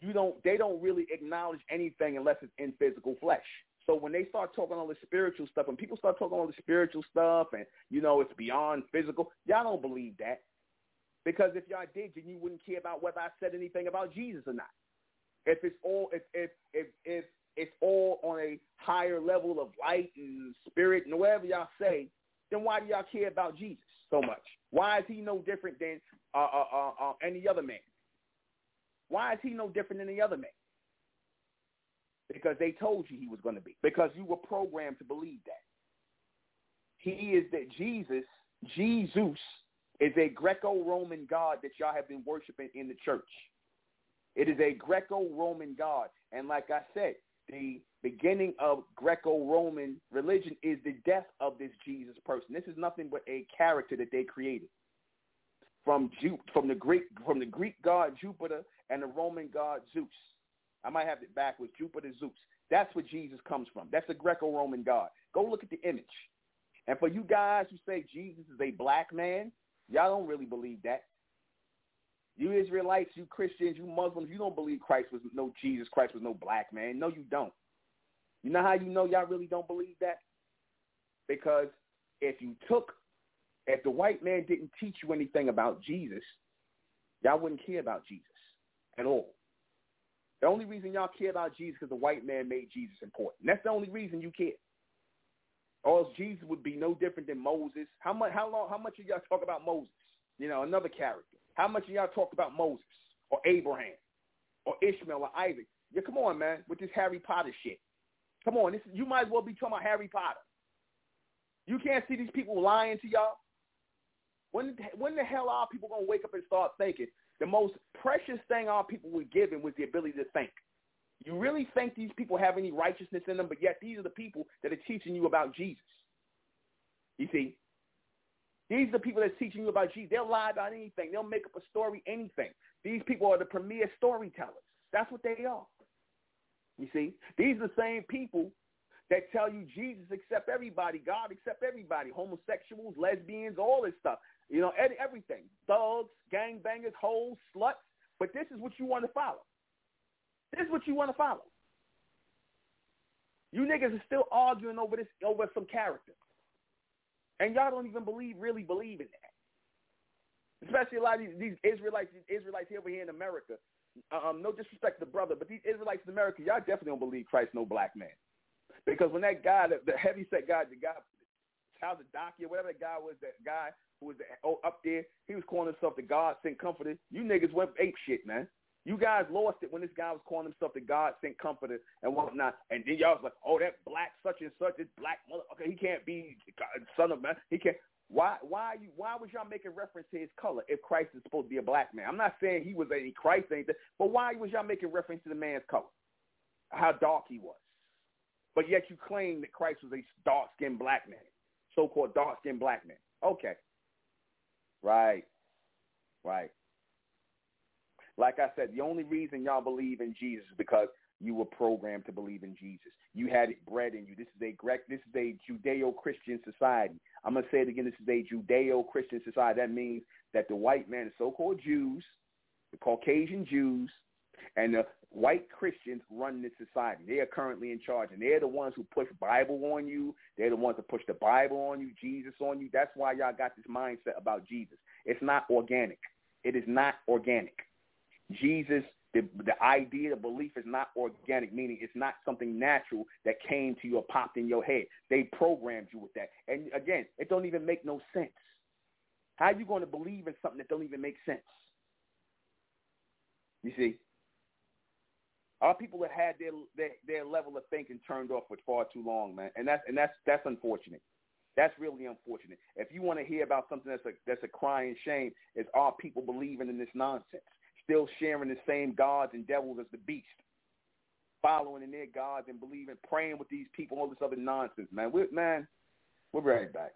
you don't they don't really acknowledge anything unless it's in physical flesh. So when they start talking all the spiritual stuff, and people start talking all the spiritual stuff, and you know it's beyond physical, y'all don't believe that. Because if y'all did, then you wouldn't care about whether I said anything about Jesus or not. If it's all if if if if it's all on a higher level of light and spirit and whatever y'all say, then why do y'all care about Jesus so much? Why is he no different than uh, uh, uh, uh any other man? Why is he no different than the other man? Because they told you he was going to be. Because you were programmed to believe that. He is that Jesus, Jesus, is a Greco-Roman God that y'all have been worshiping in the church. It is a Greco-Roman God. And like I said, the beginning of Greco-Roman religion is the death of this Jesus person. This is nothing but a character that they created from Ju- from the Greek from the Greek god Jupiter and the Roman god Zeus. I might have it backwards, Jupiter Zeus. That's where Jesus comes from. That's a Greco-Roman god. Go look at the image. And for you guys who say Jesus is a black man, y'all don't really believe that. You Israelites, you Christians, you Muslims, you don't believe Christ was no Jesus Christ was no black man. No, you don't. You know how you know y'all really don't believe that? Because if you took if the white man didn't teach you anything about Jesus, y'all wouldn't care about Jesus at all. The only reason y'all care about Jesus is because the white man made Jesus important. That's the only reason you care. Or else Jesus would be no different than Moses. How much? How long? How much of y'all talk about Moses? You know, another character. How much of y'all talk about Moses or Abraham or Ishmael or Isaac? Yeah, come on, man, with this Harry Potter shit. Come on, this you might as well be talking about Harry Potter. You can't see these people lying to y'all. When when the hell are people gonna wake up and start thinking? The most precious thing our people were given was the ability to think. You really think these people have any righteousness in them, but yet these are the people that are teaching you about Jesus. You see, these are the people that's teaching you about Jesus. They'll lie about anything. They'll make up a story, anything. These people are the premier storytellers. That's what they are. You see, these are the same people that tell you Jesus accept everybody, God accept everybody, homosexuals, lesbians, all this stuff. You know, everything. Thugs, gangbangers, hoes, sluts. But this is what you want to follow. This is what you want to follow. You niggas are still arguing over this, over some character. And y'all don't even believe, really believe in that. Especially a lot of these, these Israelites, Israelites here over here in America. Um, no disrespect to the brother, but these Israelites in America, y'all definitely don't believe Christ no black man. Because when that guy, the, the heavy set guy, the guy, Charles Adakia, whatever that guy was, that guy who was oh, up there, he was calling himself the God sent comforter. You niggas went ape shit, man. You guys lost it when this guy was calling himself the God sent comforter and whatnot. And then y'all was like, oh, that black such and such, this black mother, okay, he can't be son of man. He can't. Why, why, you, why was y'all making reference to his color if Christ is supposed to be a black man? I'm not saying he was any Christ or anything, but why was y'all making reference to the man's color, how dark he was? But yet you claim that Christ was a dark-skinned black man, so-called dark-skinned black man. Okay, Right. Right. Like I said, the only reason y'all believe in Jesus is because you were programmed to believe in Jesus. You had it bred in you. This is a Grec. This is a Judeo-Christian society. I'm gonna say it again. This is a Judeo-Christian society. That means that the white man, the so-called Jews, the Caucasian Jews, and the white Christians run this society. They are currently in charge, and they're the ones who push Bible on you. They're the ones that push the Bible on you, Jesus on you. That's why y'all got this mindset about Jesus. It's not organic. It is not organic. Jesus, the, the idea, the belief is not organic, meaning it's not something natural that came to you or popped in your head. They programmed you with that. And again, it don't even make no sense. How are you going to believe in something that don't even make sense? You see, our people have had their, their their level of thinking turned off for far too long, man, and that's and that's that's unfortunate. That's really unfortunate. If you want to hear about something that's a that's a crying shame, is our people believing in this nonsense, still sharing the same gods and devils as the beast, following in their gods and believing, praying with these people, all this other nonsense, man. We're, man, we're right back.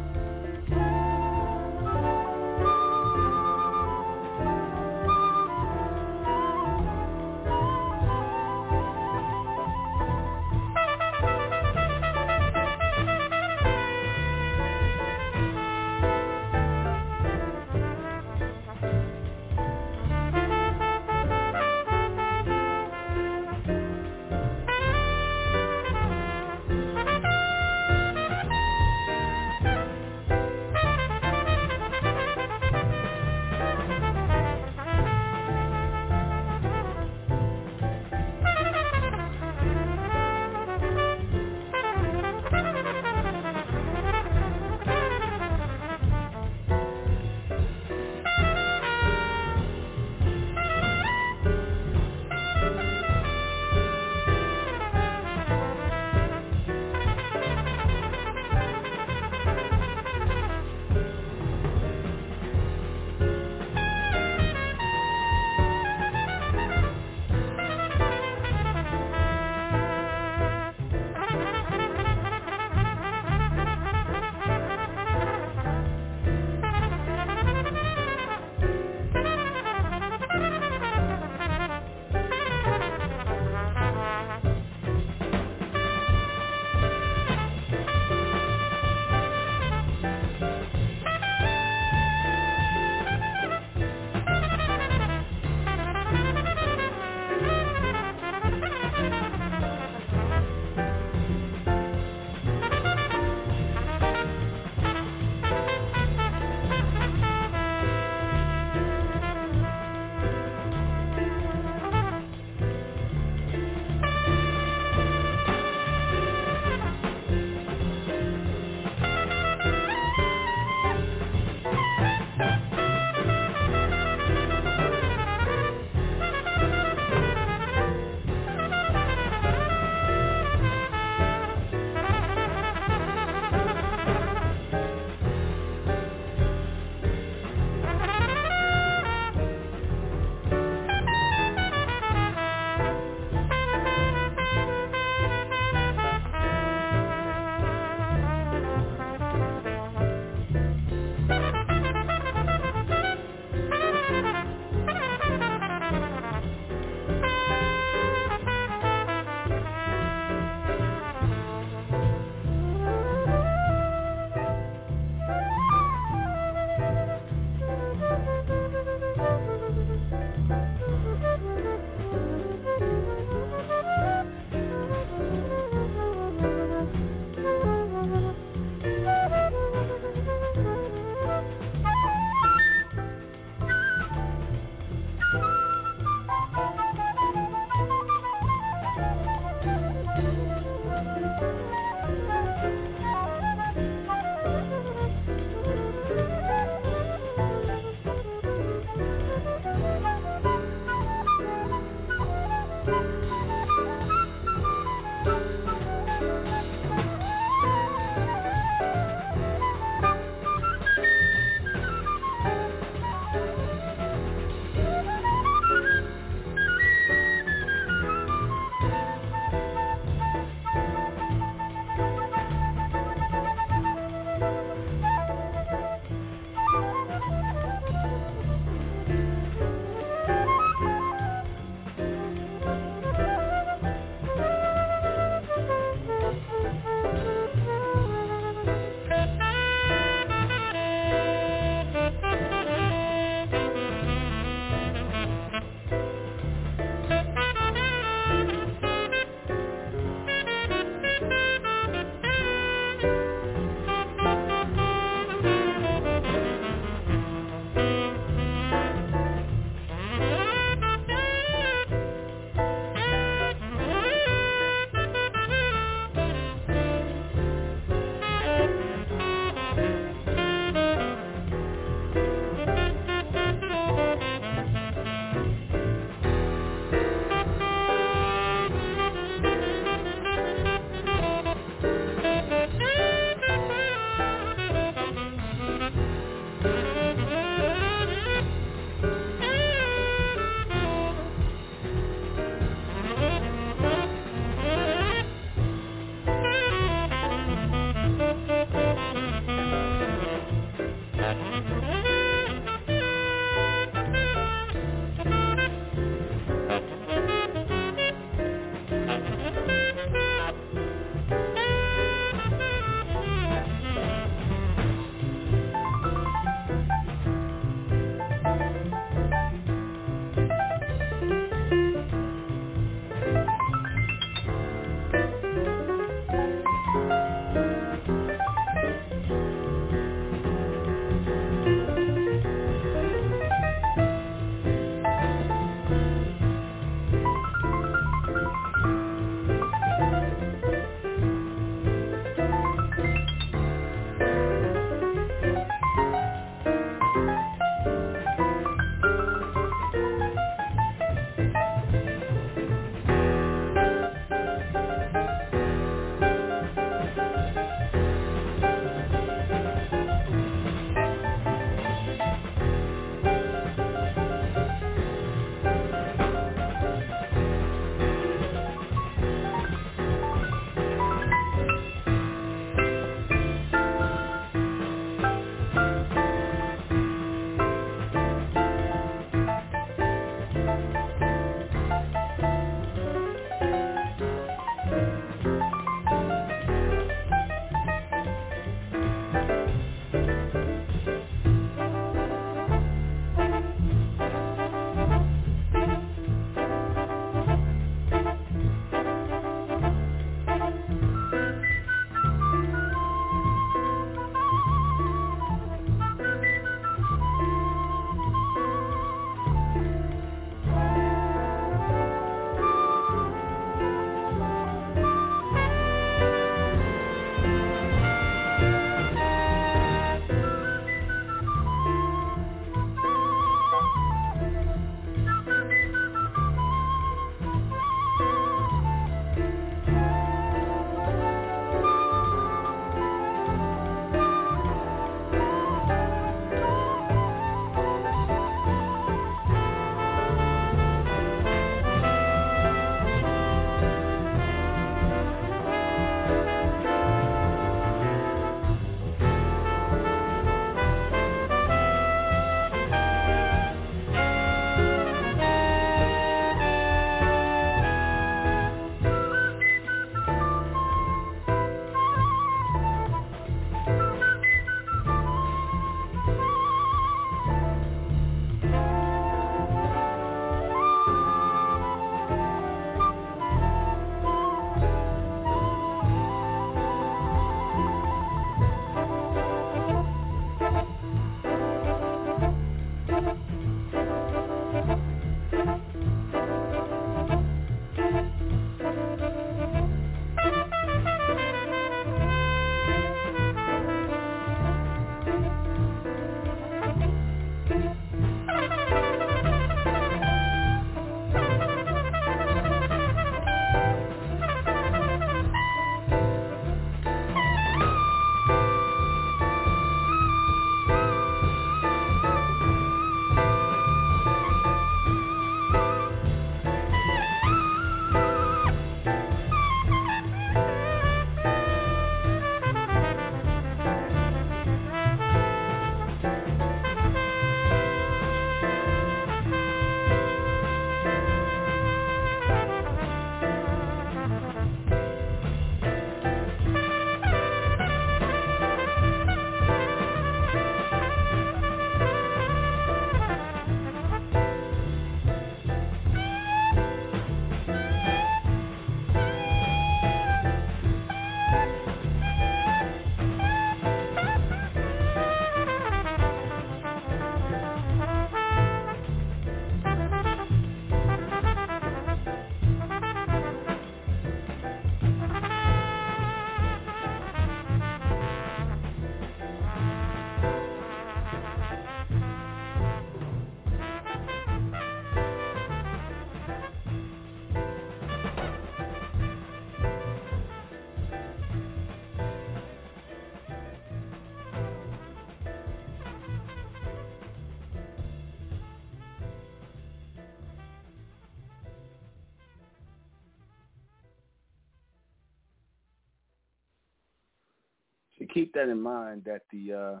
That in mind that the uh,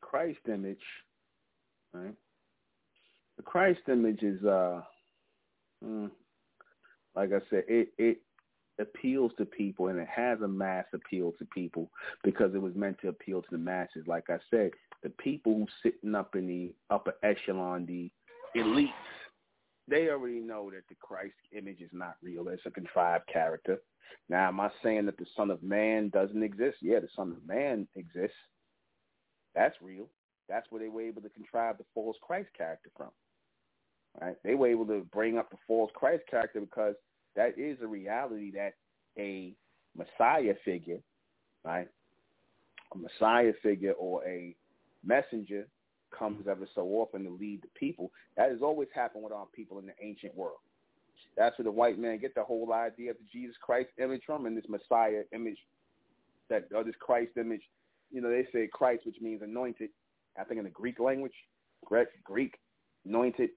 Christ image, right? The Christ image is, uh, mm, like I said, it it appeals to people and it has a mass appeal to people because it was meant to appeal to the masses. Like I said, the people sitting up in the upper echelon, the elites, they already know that the Christ image is not real. It's a contrived character. Now, am I saying that the Son of Man doesn't exist? Yeah, the Son of Man exists. That's real. That's where they were able to contrive the false Christ character from. Right? They were able to bring up the false Christ character because that is a reality that a Messiah figure, right? A Messiah figure or a messenger comes ever so often to lead the people. That has always happened with our people in the ancient world. That's where the white man get the whole idea of the Jesus Christ image from and this Messiah image that or this Christ image. You know, they say Christ, which means anointed. I think in the Greek language, Greek, Greek, anointed.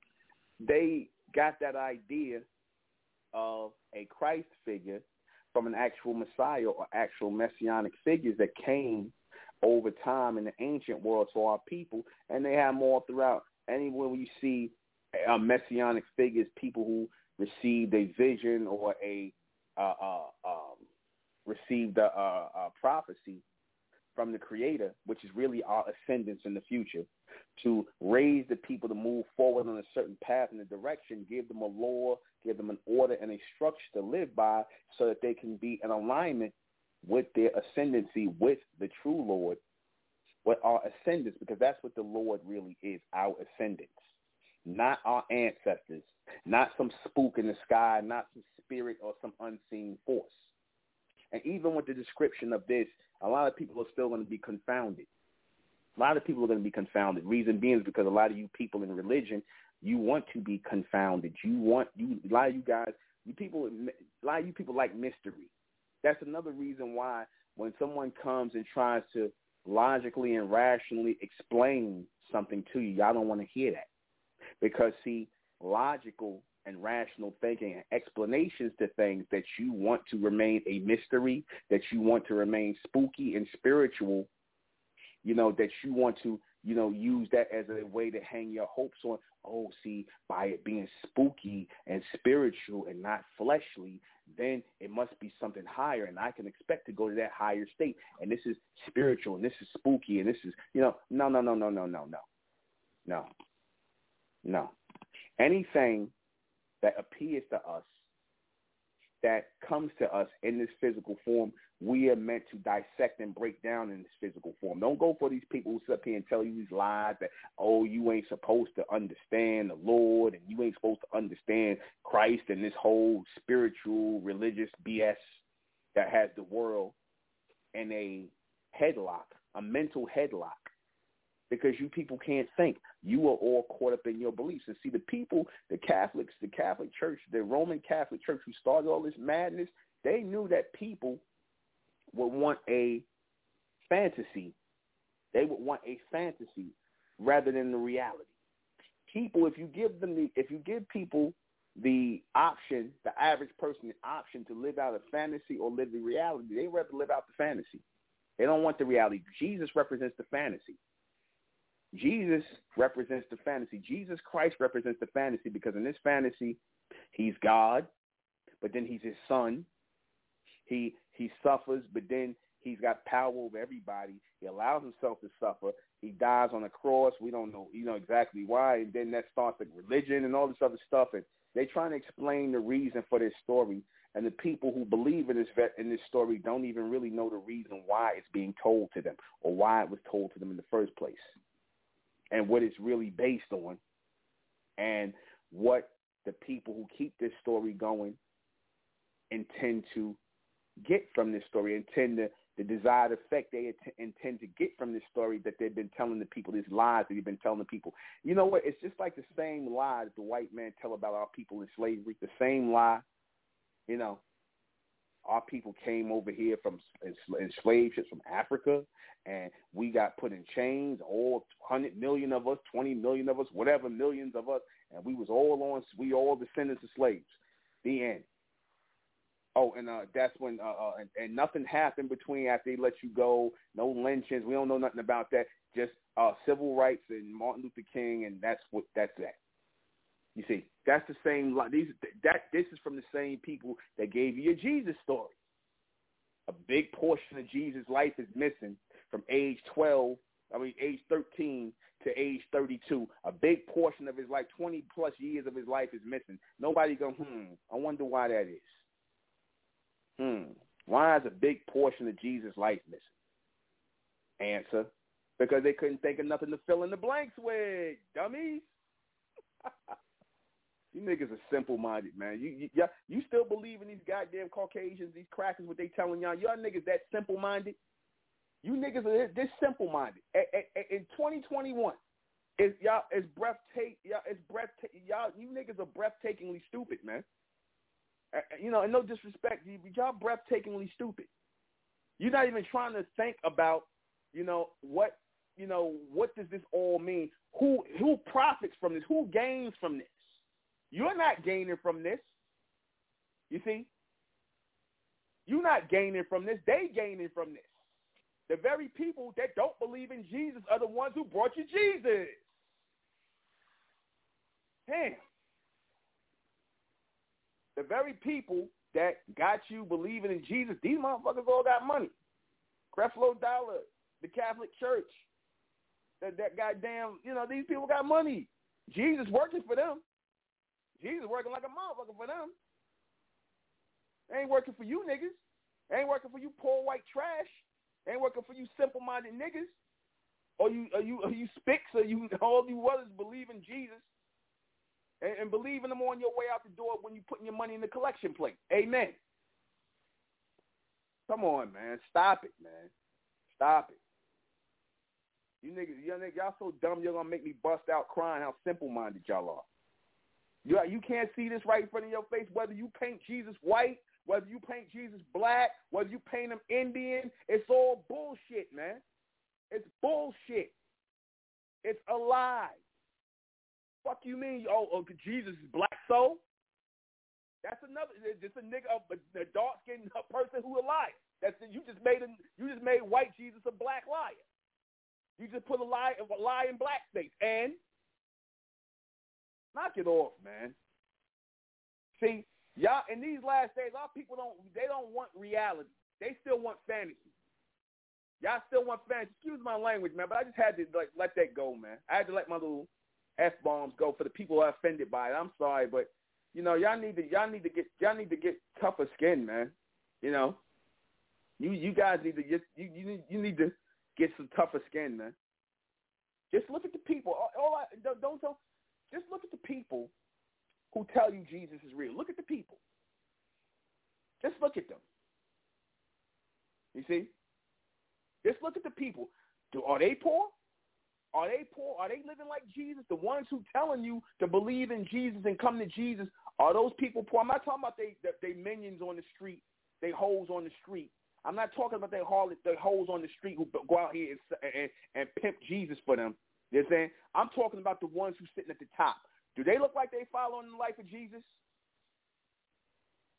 They got that idea of a Christ figure from an actual Messiah or actual messianic figures that came over time in the ancient world to our people, and they have more throughout. Anywhere you see uh, messianic figures, people who received a vision or a uh, uh, um, received a, a, a prophecy from the Creator, which is really our ascendance in the future, to raise the people to move forward on a certain path and a direction, give them a law, give them an order and a structure to live by so that they can be in alignment with their ascendancy with the true Lord, with our ascendants, because that's what the Lord really is, our ascendants, not our ancestors, not some spook in the sky, not some spirit or some unseen force. And even with the description of this, a lot of people are still going to be confounded. A lot of people are going to be confounded. Reason being is because a lot of you people in religion, you want to be confounded. You want you a lot of you guys, you people, a lot of you people like mystery. That's another reason why when someone comes and tries to logically and rationally explain something to you, y'all don't want to hear that. Because see, logical and rational thinking and explanations to things that you want to remain a mystery, that you want to remain spooky and spiritual, you know, that you want to, you know, use that as a way to hang your hopes on. Oh, see, by it being spooky and spiritual and not fleshly, then it must be something higher and I can expect to go to that higher state. And this is spiritual and this is spooky and this is, you know, no, no, no, no, no, no, no, no, no. Anything that appears to us, that comes to us in this physical form, we are meant to dissect and break down in this physical form. Don't go for these people who sit up here and tell you these lies that, oh, you ain't supposed to understand the Lord and you ain't supposed to understand Christ and this whole spiritual, religious BS that has the world in a headlock, a mental headlock because you people can't think. You are all caught up in your beliefs. And see, the people, the Catholics, the Catholic Church, the Roman Catholic Church who started all this madness, they knew that people would want a fantasy. They would want a fantasy rather than the reality. People, if you give them the, if you give people the option, the average person the option to live out a fantasy or live the reality, they rather live out the fantasy. They don't want the reality. Jesus represents the fantasy. Jesus represents the fantasy. Jesus Christ represents the fantasy because in this fantasy, he's God, but then he's his son. He he suffers, but then he's got power over everybody. He allows himself to suffer. He dies on a cross. We don't know, you know exactly why. And then that starts like religion and all this other stuff. And they're trying to explain the reason for this story. And the people who believe in this in this story don't even really know the reason why it's being told to them or why it was told to them in the first place and what it's really based on and what the people who keep this story going intend to get from this story, intend to the desired effect they intend to get from this story that they've been telling the people, these lies that they've been telling the people. You know what? It's just like the same lie that the white man tell about our people in slavery. The same lie, you know, our people came over here from enslaved ships from Africa, and we got put in chains. All hundred million of us, twenty million of us, whatever millions of us, and we was all on. We all descendants of slaves. The end. Oh, and uh, that's when uh, uh, and, and nothing happened between after they let you go. No lynchings. We don't know nothing about that. Just uh, civil rights and Martin Luther King, and that's what that's that. You see, that's the same. These that this is from the same people that gave you a Jesus story. A big portion of Jesus' life is missing from age 12, I mean age 13 to age 32. A big portion of his life, 20 plus years of his life is missing. Nobody go, hmm, I wonder why that is. Hmm, why is a big portion of Jesus' life missing? Answer, because they couldn't think of nothing to fill in the blanks with, dummies. You niggas are simple minded, man. You you you still believe in these goddamn Caucasians, these crackers, what they telling y'all? Y'all niggas that simple minded? You niggas are this simple minded. In 2021, is y'all is breathtaking. Y'all is breathtaking. Y'all you niggas are breathtakingly stupid, man. You know, and no disrespect, y'all breathtakingly stupid. You're not even trying to think about, you know, what you know, what does this all mean? Who who profits from this? Who gains from this? You're not gaining from this. You see? You're not gaining from this. They gaining from this. The very people that don't believe in Jesus are the ones who brought you Jesus. Damn. The very people that got you believing in Jesus, these motherfuckers all got money. Creflo Dollar, the Catholic Church, that, that goddamn, you know, these people got money. Jesus working for them. Jesus working like a motherfucker for them. ain't working for you niggas. ain't working for you poor white trash. ain't working for you simple-minded niggas. Or you, you, you spicks, or you, all you others believe in Jesus and, and believe in them on your way out the door when you're putting your money in the collection plate. Amen. Come on, man. Stop it, man. Stop it. You niggas, y'all, y'all so dumb, you're to make me bust out crying how simple-minded y'all are. You, you can't see this right in front of your face, whether you paint Jesus white, whether you paint Jesus black, whether you paint him Indian. It's all bullshit, man. It's bullshit. It's a lie. Fuck you mean? Oh, oh Jesus is black so? That's another. Just a nigga, a, a dark skinned person who a liar. That's you just made a, you just made white Jesus a black liar. You just put a lie a lie in black states, and Knock it off, man. See, y'all in these last days, our people don't they don't want reality. They still want fantasy. Y'all still want fantasy. Excuse my language, man, but I just had to like let that go, man. I had to let my little f bombs go for the people who are offended by it. I'm sorry, but you know, y'all need to y'all need to get y'all need to get tougher skin, man. You know, you you guys need to get you you need you need to get some tougher skin, man. Just look at the people. All, all I, don't don't just look at the people who tell you Jesus is real. Look at the people. Just look at them. You see? Just look at the people. Do are they poor? Are they poor? Are they living like Jesus? The ones who telling you to believe in Jesus and come to Jesus, are those people poor? I'm not talking about they they minions on the street, they hoes on the street. I'm not talking about they harlots, they hoes on the street who go out here and, and, and pimp Jesus for them. You know what I'm saying? I'm talking about the ones who sitting at the top. Do they look like they following the life of Jesus?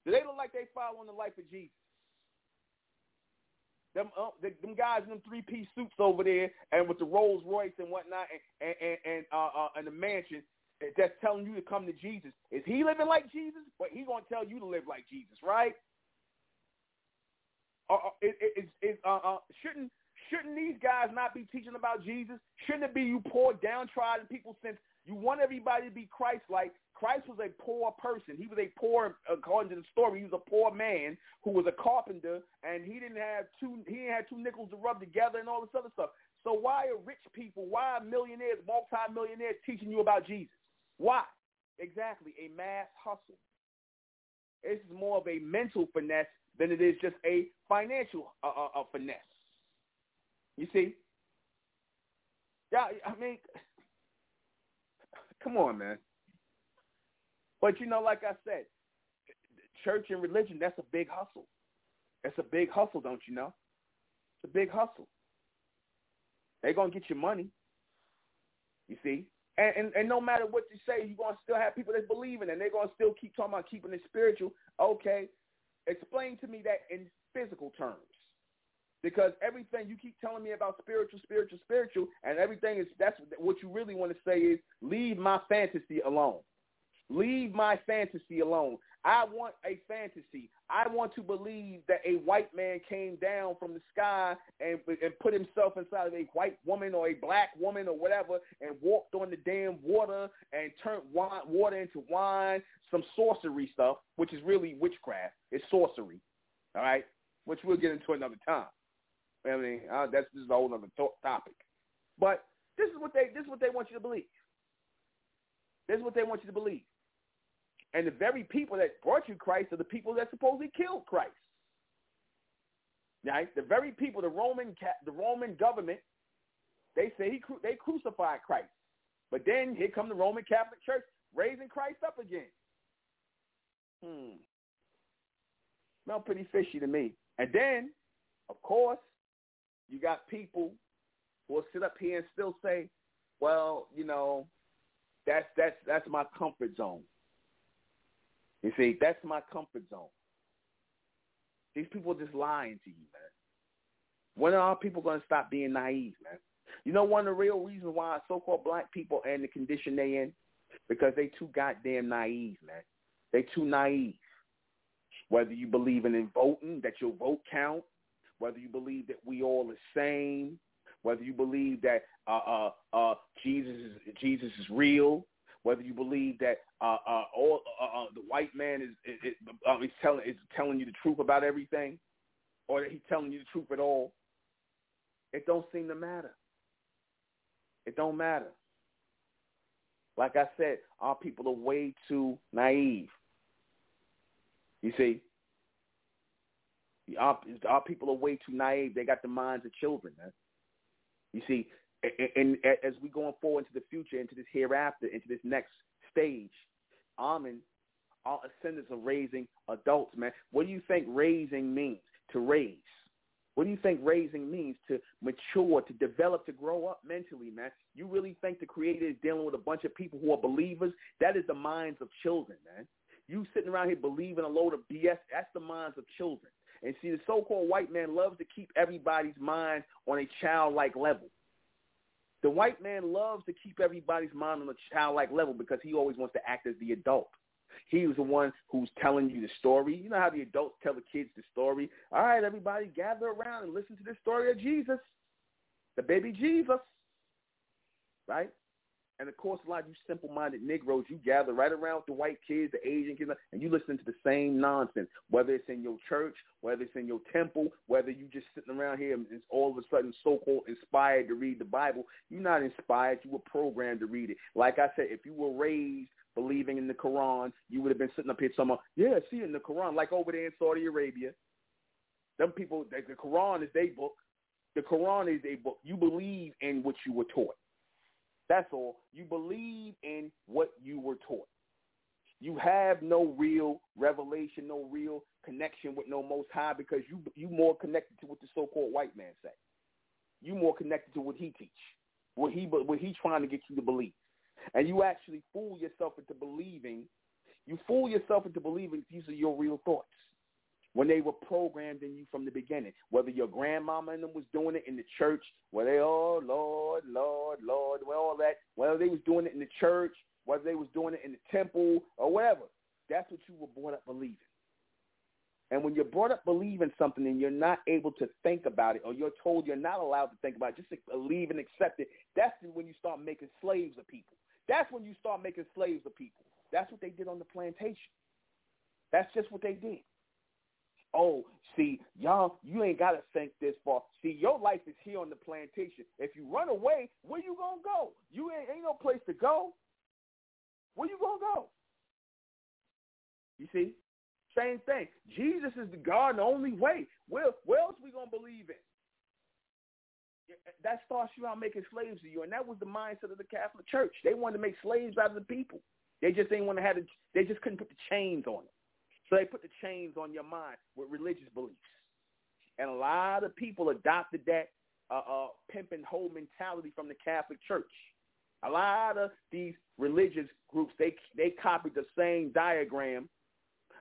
Do they look like they following the life of Jesus? Them, uh, them guys in them three piece suits over there, and with the Rolls Royce and whatnot, and and and uh, uh, and the mansion that's telling you to come to Jesus. Is he living like Jesus? But he gonna tell you to live like Jesus, right? Uh is, is, is, uh, uh, shouldn't Shouldn't these guys not be teaching about Jesus? Shouldn't it be you poor, downtrodden people since you want everybody to be Christ-like? Christ was a poor person. He was a poor, according to the story, he was a poor man who was a carpenter, and he didn't have two. He didn't have two nickels to rub together and all this other stuff. So why are rich people, why are millionaires, multi-millionaires teaching you about Jesus? Why? Exactly, a mass hustle. This is more of a mental finesse than it is just a financial uh, uh, uh finesse. You see? Yeah, I mean, come on, man. But you know, like I said, church and religion, that's a big hustle. That's a big hustle, don't you know? It's a big hustle. They're going to get your money. You see? And, and, and no matter what you say, you're going to still have people that believe in it. And they're going to still keep talking about keeping it spiritual. Okay, Explain to me that in physical terms. Because everything you keep telling me about spiritual, spiritual, spiritual, and everything is that's what you really want to say is leave my fantasy alone. Leave my fantasy alone. I want a fantasy. I want to believe that a white man came down from the sky and, and put himself inside of a white woman or a black woman or whatever and walked on the damn water and turned wine, water into wine, some sorcery stuff, which is really witchcraft. It's sorcery, all right, which we'll get into another time. I mean, uh, that's this is a whole other to- topic. But this is what they this is what they want you to believe. This is what they want you to believe. And the very people that brought you Christ are the people that supposedly killed Christ. Right? The very people, the Roman the Roman government, they say he they crucified Christ. But then here come the Roman Catholic Church raising Christ up again. Hmm. Smell pretty fishy to me. And then, of course, you got people who will sit up here and still say, "Well, you know, that's that's that's my comfort zone." You see, that's my comfort zone. These people are just lying to you, man. When are people going to stop being naive, man? You know one of the real reasons why so-called black people are in the condition they in? Because they too goddamn naive, man. They too naive. Whether you believe in voting, that your vote count, whether you believe that we all the same, whether you believe that uh, uh, uh, Jesus is Jesus is real, whether you believe that uh, uh, all uh, uh, the white man is, is, is, uh, is telling is telling you the truth about everything, or that he's telling you the truth at all, it don't seem to matter. It don't matter. Like I said, our people are way too naive. You see, our, our people are way too naive. They got the minds of children. Man. You see, and, and as we going forward into the future, into this hereafter, into this next stage, Amen, our ascendants are raising adults, man. What do you think raising means? To raise. What do you think raising means? To mature, to develop, to grow up mentally, man. You really think the Creator is dealing with a bunch of people who are believers? That is the minds of children, man. You sitting around here believing a load of BS, that's the minds of children. And see, the so-called white man loves to keep everybody's mind on a childlike level. The white man loves to keep everybody's mind on a childlike level because he always wants to act as the adult. He was the one who's telling you the story. You know how the adults tell the kids the story. All right, everybody, gather around and listen to the story of Jesus, the baby Jesus, right? And of course, a lot of you simple-minded Negroes, you gather right around the white kids, the Asian kids, and you listen to the same nonsense, whether it's in your church, whether it's in your temple, whether you just sitting around here and it's all of a sudden so-called inspired to read the Bible. You're not inspired. You were programmed to read it. Like I said, if you were raised believing in the Quran, you would have been sitting up here somewhere, yeah, see in the Quran, like over there in Saudi Arabia. Them people, the Quran is their book. The Quran is a book. You believe in what you were taught. That's all. You believe in what you were taught. You have no real revelation, no real connection with no Most High because you you more connected to what the so-called white man say. You more connected to what he teach, what he what he trying to get you to believe, and you actually fool yourself into believing. You fool yourself into believing these are your real thoughts when they were programmed in you from the beginning. Whether your grandmama and them was doing it in the church, where they, oh, Lord, Lord, Lord, well, all that, whether they was doing it in the church, whether they was doing it in the temple or whatever, that's what you were brought up believing. And when you're brought up believing something and you're not able to think about it or you're told you're not allowed to think about it, just believe and accept it, that's when you start making slaves of people. That's when you start making slaves of people. That's what they did on the plantation. That's just what they did oh, see, y'all, you ain't got to think this far. See, your life is here on the plantation. If you run away, where you going to go? You ain't, ain't no place to go. Where you going to go? You see? Same thing. Jesus is the God, the only way. Where, where else we going to believe in? Eh, that starts you out making slaves of you. And that was the mindset of the Catholic Church. They wanted to make slaves out of the people. They just didn't want to have it. They just couldn't put the chains on them. So they put the chains on your mind with religious beliefs. And a lot of people adopted that uh, uh, pimp and hoe mentality from the Catholic Church. A lot of these religious groups, they they copied the same diagram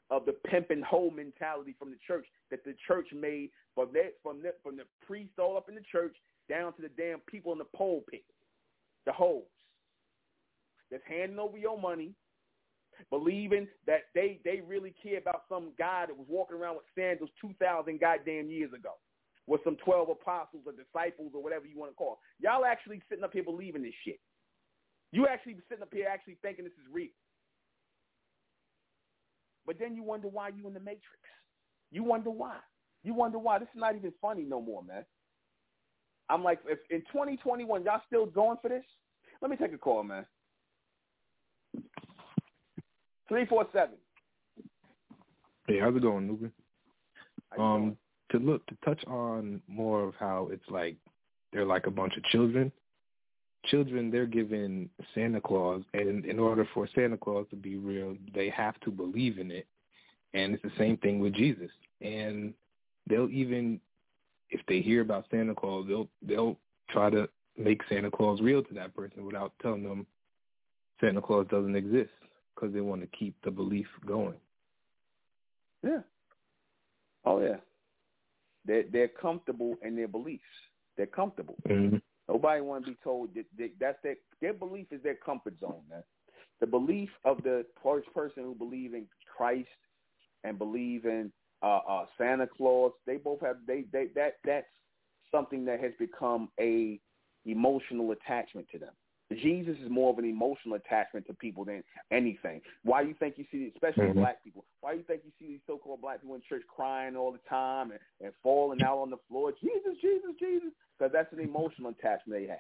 of the pimp and hoe mentality from the church that the church made from that from the, from the priest all up in the church down to the damn people in the pulpit, the hoes that's handing over your money, believing that they they really care about some guy that was walking around with sandals two thousand goddamn years ago, with some twelve apostles or disciples or whatever you want to call. Y'all actually sitting up here believing this shit. You actually sitting up here actually thinking this is real. But then you wonder why you in the matrix. You wonder why. You wonder why. This is not even funny no more, man. I'm like, if in 2021 y'all still going for this, let me take a call, man. Three four seven. Hey, how's it going, Nuben? Um, to look to touch on more of how it's like they're like a bunch of children. Children, they're given Santa Claus, and in order for Santa Claus to be real, they have to believe in it. And it's the same thing with Jesus. And they'll even, if they hear about Santa Claus, they'll they'll try to make Santa Claus real to that person without telling them Santa Claus doesn't exist because they want to keep the belief going. Yeah. Oh yeah. They're they're comfortable in their beliefs. They're comfortable. Mm-hmm. Nobody want to be told that, that that's their their belief is their comfort zone, man. The belief of the first person who believe in Christ and believe in uh, uh, Santa Claus, they both have they, they that that's something that has become a emotional attachment to them. Jesus is more of an emotional attachment to people than anything. Why do you think you see, especially mm-hmm. black people, why do you think you see these so-called black people in church crying all the time and, and falling out on the floor, Jesus, Jesus, Jesus, because that's an emotional attachment they have.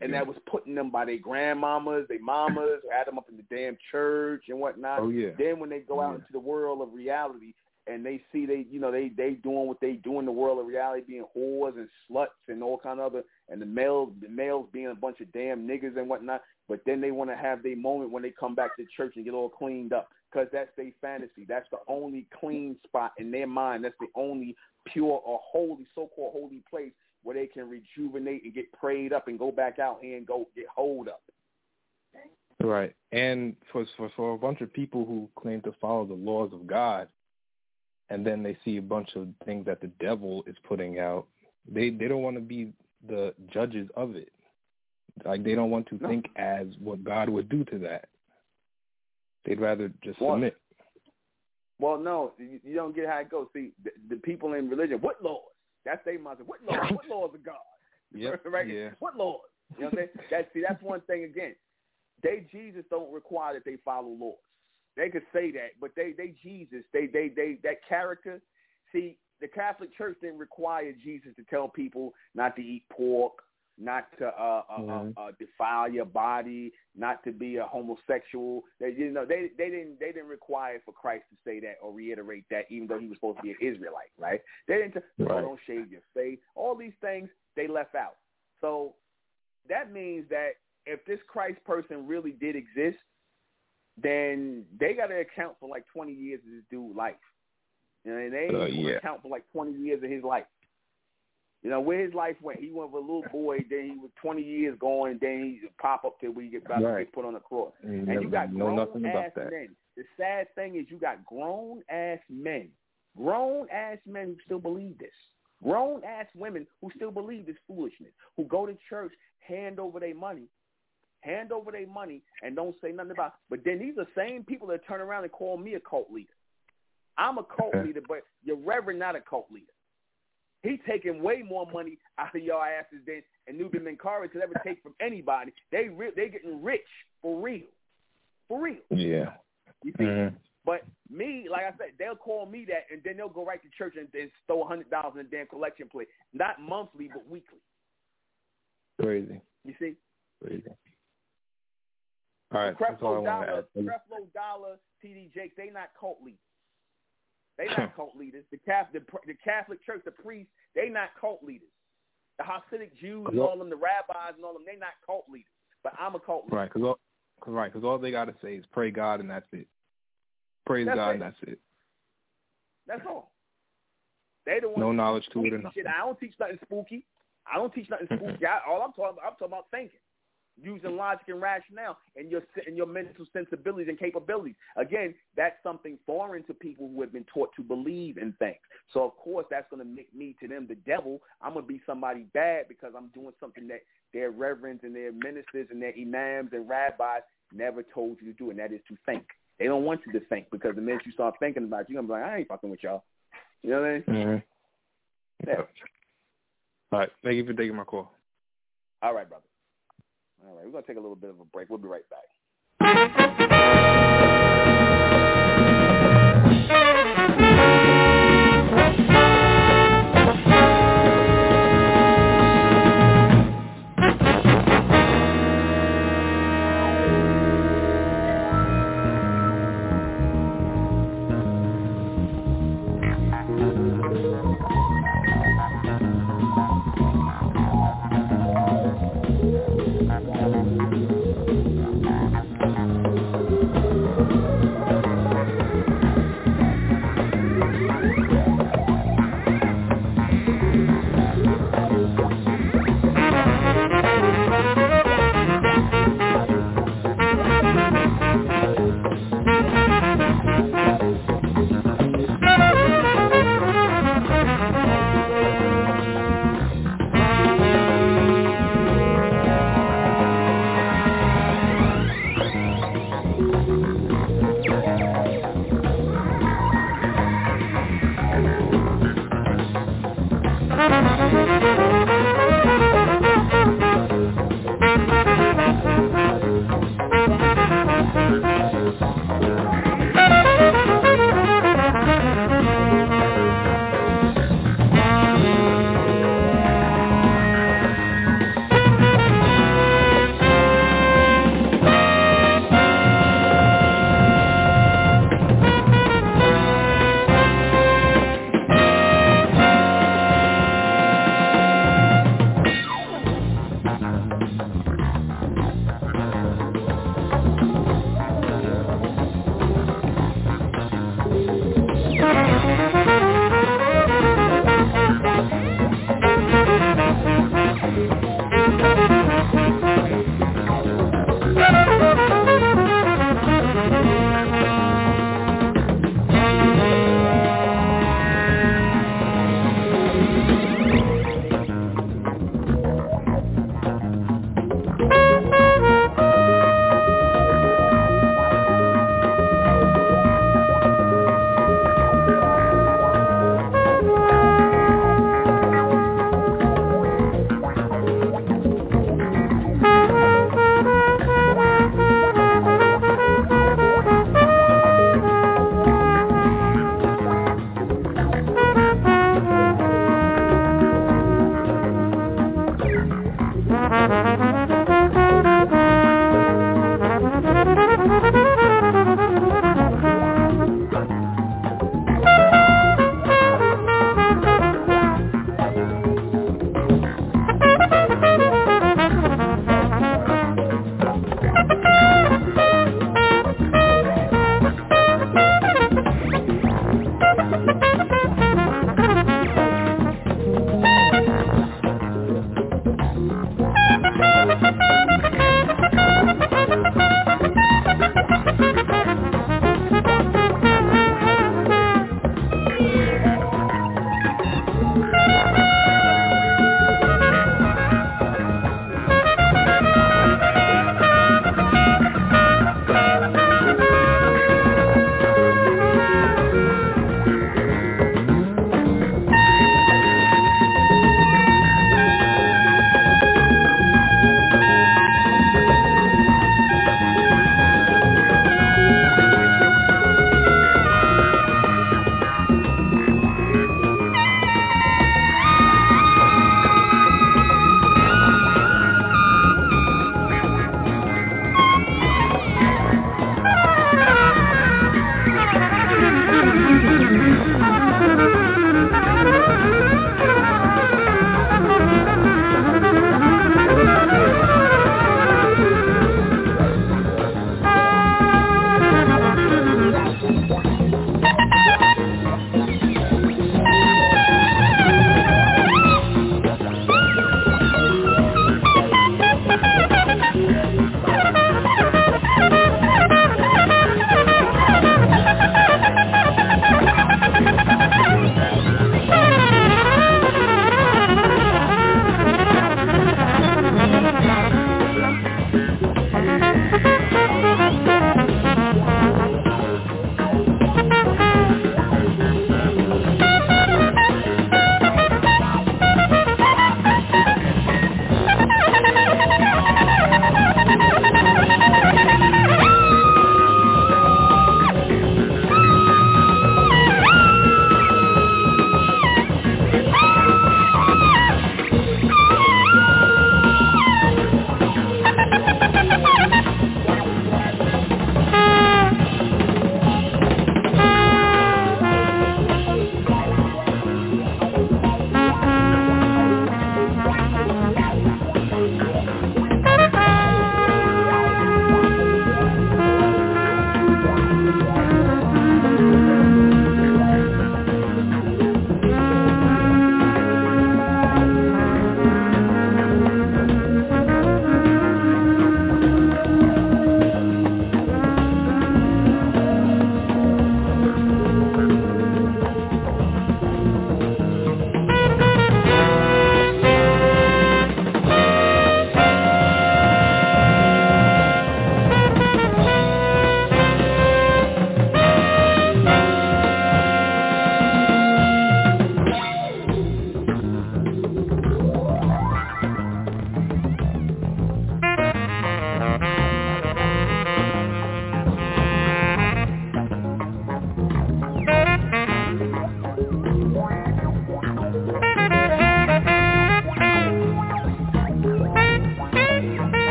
And that was putting them by their grandmamas, their mamas, had them up in the damn church and whatnot. Oh yeah. Then when they go out yeah. into the world of reality, and they see they you know they they doing what they do in the world of reality, being whores and sluts and all kind of other, and the males the males being a bunch of damn niggas and whatnot. But then they want to have their moment when they come back to church and get all cleaned up because that's their fantasy. That's the only clean spot in their mind. That's the only pure or holy, so-called holy place where they can rejuvenate and get prayed up and go back out and go get hold up. Right, and for for for a bunch of people who claim to follow the laws of God, and then they see a bunch of things that the devil is putting out, they they don't want to be the judges of it. Like they don't want to no. think as what God would do to that. They'd rather just well, submit. Well, no, you don't get how it goes. See, the, the people in religion, what laws? That's their mindset. What laws? what laws of God? Yep. right? Yeah. What laws? You know what I'm saying? That's see, that's one thing again. They Jesus don't require that they follow laws. They could say that, but they they Jesus, they they they that character. See, the Catholic Church didn't require Jesus to tell people not to eat pork, not to uh, uh, mm-hmm. uh, uh, defile your body, not to be a homosexual. They you know they they didn't they didn't require for Christ to say that or reiterate that, even though he was supposed to be an Israelite, right? They didn't. T- right. Oh, don't shave your face. All these things they left out. So that means that if this Christ person really did exist, then they got to account for like 20 years of this dude's life. You know, and they uh, yeah. account for like 20 years of his life. You know, where his life went. He went from a little boy, then he was 20 years going, then he pop up till we get about right. to get put on the cross. Mm, and you got grown ass men. The sad thing is you got grown ass men, grown ass men who still believe this. Grown ass women who still believe this foolishness, who go to church, hand over their money, hand over their money and don't say nothing about. It. But then these are the same people that turn around and call me a cult leader. I'm a cult okay. leader, but your reverend not a cult leader. He taking way more money out of your asses than and Nuben Menkarayzz could ever take from anybody. They re- they getting rich for real, for real. Yeah. You see. Mm-hmm. But me, like I said, they'll call me that, and then they'll go right to church and, and throw a hundred dollars in a damn collection plate, not monthly but weekly. Crazy. You see. Crazy. All right, Creflo Dollar, Creflo Dollar, TD Jakes, they not cult leaders. They not cult leaders. The Catholic, the, the Catholic Church, the priests, they not cult leaders. The Hasidic Jews and all them, the rabbis and all them, they not cult leaders. But I'm a cult leader. Right, because all, cause, right, cause all they got to say is pray God and that's it. Praise that's God it. and that's it. That's all. They don't no knowledge to it. Shit. I don't teach nothing spooky. I don't teach nothing spooky. I, all I'm talking about, I'm talking about thinking. Using logic and rationale and your and your mental sensibilities and capabilities. Again, that's something foreign to people who have been taught to believe in things. So of course that's going to make me to them the devil. I'm going to be somebody bad because I'm doing something that their reverends and their ministers and their imams and rabbis never told you to do, and that is to think. They don't want you to think because the minute you start thinking about it, you're gonna be like, I ain't fucking with y'all. You know what I mean? Mm-hmm. Yeah. All right. Thank you for taking my call. All right, brother. All right. We're gonna take a little bit of a break. We'll be right back.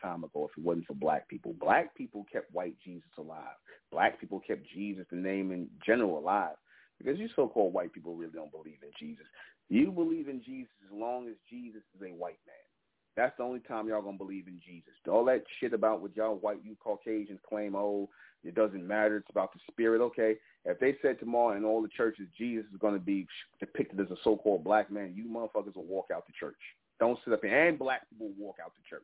Time ago if it wasn't for black people. Black people kept white Jesus alive. Black people kept Jesus, the name in general, alive. Because you so-called white people really don't believe in Jesus. You believe in Jesus as long as Jesus is a white man. That's the only time y'all gonna believe in Jesus. All that shit about what y'all white, you Caucasians claim, oh, it doesn't matter. It's about the spirit. Okay, if they said tomorrow in all the churches Jesus is to be depicted as a so-called black man, you motherfuckers will walk out the church. Don't sit up here. And black people walk out the church.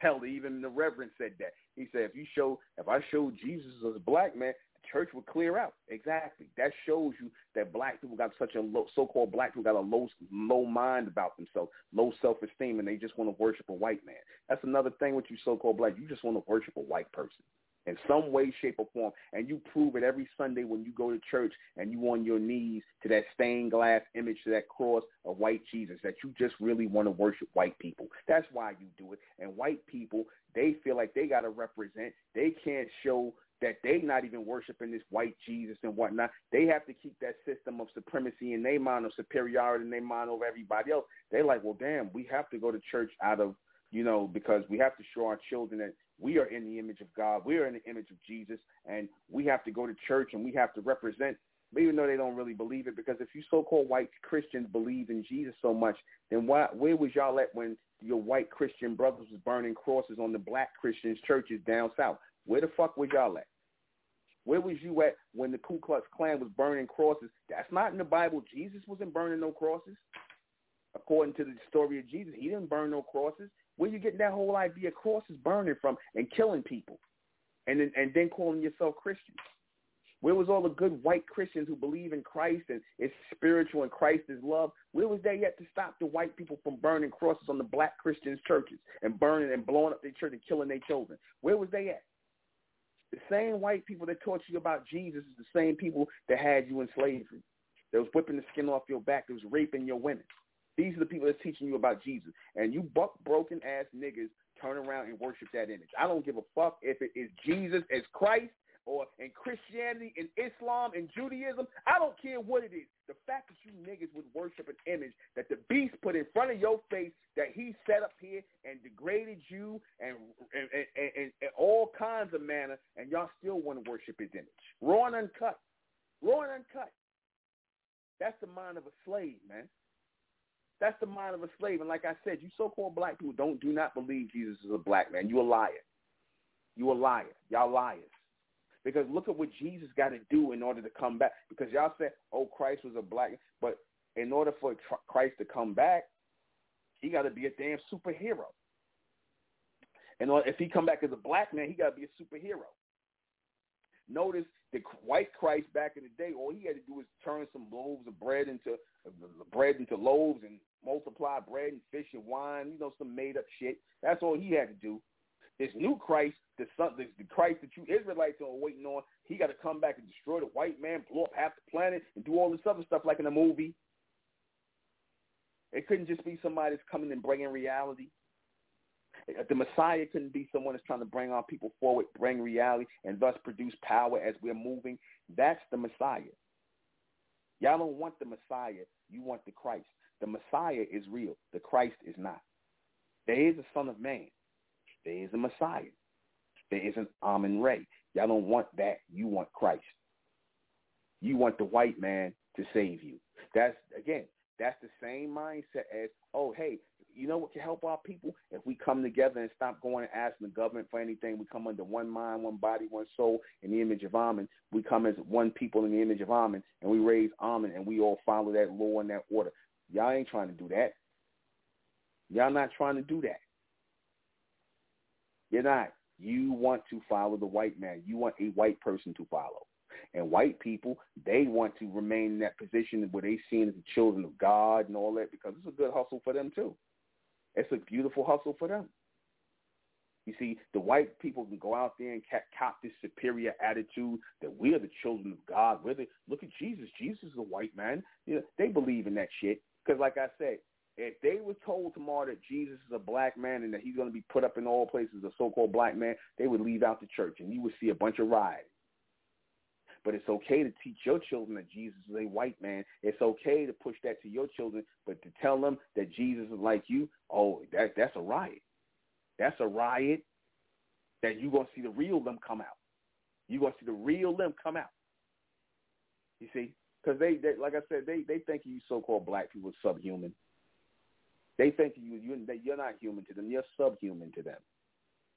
Hell, even the reverend said that. He said, if you show, if I show Jesus as a black man, the church would clear out. Exactly. That shows you that black people got such a low, so-called black people got a low, low mind about themselves, low self-esteem, and they just want to worship a white man. That's another thing with you so-called black. You just want to worship a white person in some way, shape, or form. And you prove it every Sunday when you go to church and you on your knees to that stained glass image, to that cross of white Jesus, that you just really want to worship white people. That's why you do it. And white people, they feel like they got to represent. They can't show that they not even worshiping this white Jesus and whatnot. They have to keep that system of supremacy in their mind, of superiority in their mind over everybody else. They're like, well, damn, we have to go to church out of, you know, because we have to show our children that we are in the image of God. We are in the image of Jesus, and we have to go to church and we have to represent, but even though they don't really believe it. Because if you so-called white Christians believe in Jesus so much, then why, where was y'all at when your white Christian brothers was burning crosses on the black Christians churches down south? Where the fuck was y'all at? Where was you at when the Ku Klux Klan was burning crosses? That's not in the Bible. Jesus wasn't burning no crosses. According to the story of Jesus, he didn't burn no crosses. Where you getting that whole idea crosses burning from and killing people, and then and then calling yourself Christians? Where was all the good white Christians who believe in Christ and is spiritual and Christ is love? Where was they yet to stop the white people from burning crosses on the black Christians' churches and burning and blowing up their church and killing their children? Where was they at? The same white people that taught you about Jesus is the same people that had you in slavery. That was whipping the skin off your back. That was raping your women. These are the people that's teaching you about Jesus. And you buck broken ass niggas turn around and worship that image. I don't give a fuck if it is Jesus as Christ or in Christianity, in Islam, in Judaism. I don't care what it is. The fact that you niggas would worship an image that the beast put in front of your face that he set up here and degraded you and and, and, and, and all kinds of manner, and y'all still want to worship his image. Raw and uncut. Raw and uncut. That's the mind of a slave, man. That's the mind of a slave. And like I said, you so-called black people don't do not believe Jesus is a black man. You a liar. You a liar. Y'all liars. Because look at what Jesus got to do in order to come back. Because y'all said, oh, Christ was a black. But in order for Christ to come back, he got to be a damn superhero. And if he come back as a black man, he got to be a superhero. Notice the white Christ back in the day, all he had to do was turn some loaves of bread into uh, bread into loaves and multiply bread and fish and wine, you know, some made up shit. That's all he had to do. This new Christ, the son, the, the Christ that you Israelites are waiting on, he got to come back and destroy the white man, blow up half the planet, and do all this other stuff like in a movie. It couldn't just be somebody that's coming and bringing reality. The Messiah couldn't be someone that's trying to bring our people forward, bring reality, and thus produce power as we're moving. That's the Messiah. Y'all don't want the Messiah. You want the Christ. The Messiah is real. The Christ is not. There is a Son of Man. There is a Messiah. There is an Amen Ra. Y'all don't want that. You want Christ. You want the white man to save you. That's again, that's the same mindset as, oh, hey, you know what can help our people? If we come together and stop going and asking the government for anything, we come under one mind, one body, one soul in the image of Amen. We come as one people in the image of Amen, and we raise Amen, and we all follow that law and that order. Y'all ain't trying to do that. Y'all not trying to do that. You're not. You want to follow the white man. You want a white person to follow. And white people, they want to remain in that position where they seen as the children of God and all that because it's a good hustle for them too. It's a beautiful hustle for them. You see, the white people can go out there and cop this superior attitude that we are the children of God. We're the, look at Jesus. Jesus is a white man. You know, they believe in that shit. Because like I said, if they were told tomorrow that Jesus is a black man and that he's going to be put up in all places, a so-called black man, they would leave out the church and you would see a bunch of rioting. But it's okay to teach your children that Jesus is a white man. It's okay to push that to your children, but to tell them that Jesus is like you, oh, that that's a riot. That's a riot that you're to see the real them come out. You're to see the real them come out. You see? Because they, they, like I said, they, they think you so-called black people are subhuman. They think you, you, that you're not human to them. You're subhuman to them.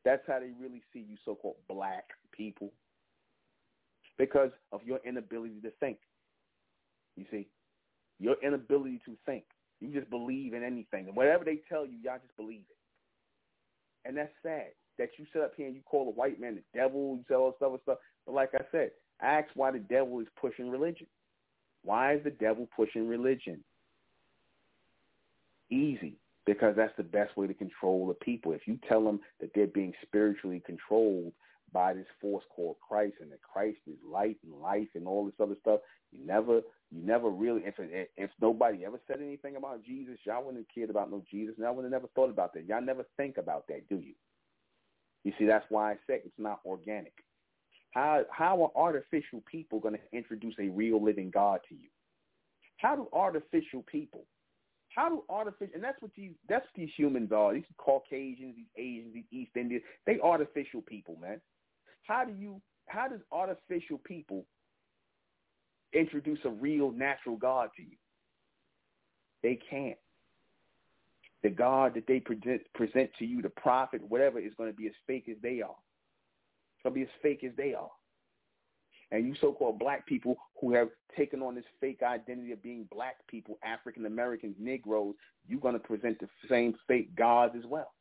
That's how they really see you so-called black people because of your inability to think. You see? Your inability to think. You just believe in anything. And whatever they tell you, y'all just believe it. And that's sad that you sit up here and you call a white man the devil, you say all this other stuff. But like I said, ask why the devil is pushing religion. Why is the devil pushing religion? Easy, because that's the best way to control the people. If you tell them that they're being spiritually controlled by this force called Christ and that Christ is light and life and all this other stuff, you never, you never really, if if nobody ever said anything about Jesus, y'all wouldn't have cared about no Jesus, and y'all would have never thought about that. Y'all never think about that, do you? You see, that's why I say it's not organic. How how are artificial people going to introduce a real living God to you? How do artificial people? How do artificial and that's what these that's what these humans are. These Caucasians, these Asians, these East Indians, they artificial people, man. How do you how does artificial people introduce a real natural God to you? They can't the God that they present, present to you, the prophet, whatever, is going to be as fake as they are. It's going to be as fake as they are. And you so-called black people who have taken on this fake identity of being black people, African Americans, Negroes, you're going to present the same fake gods as well.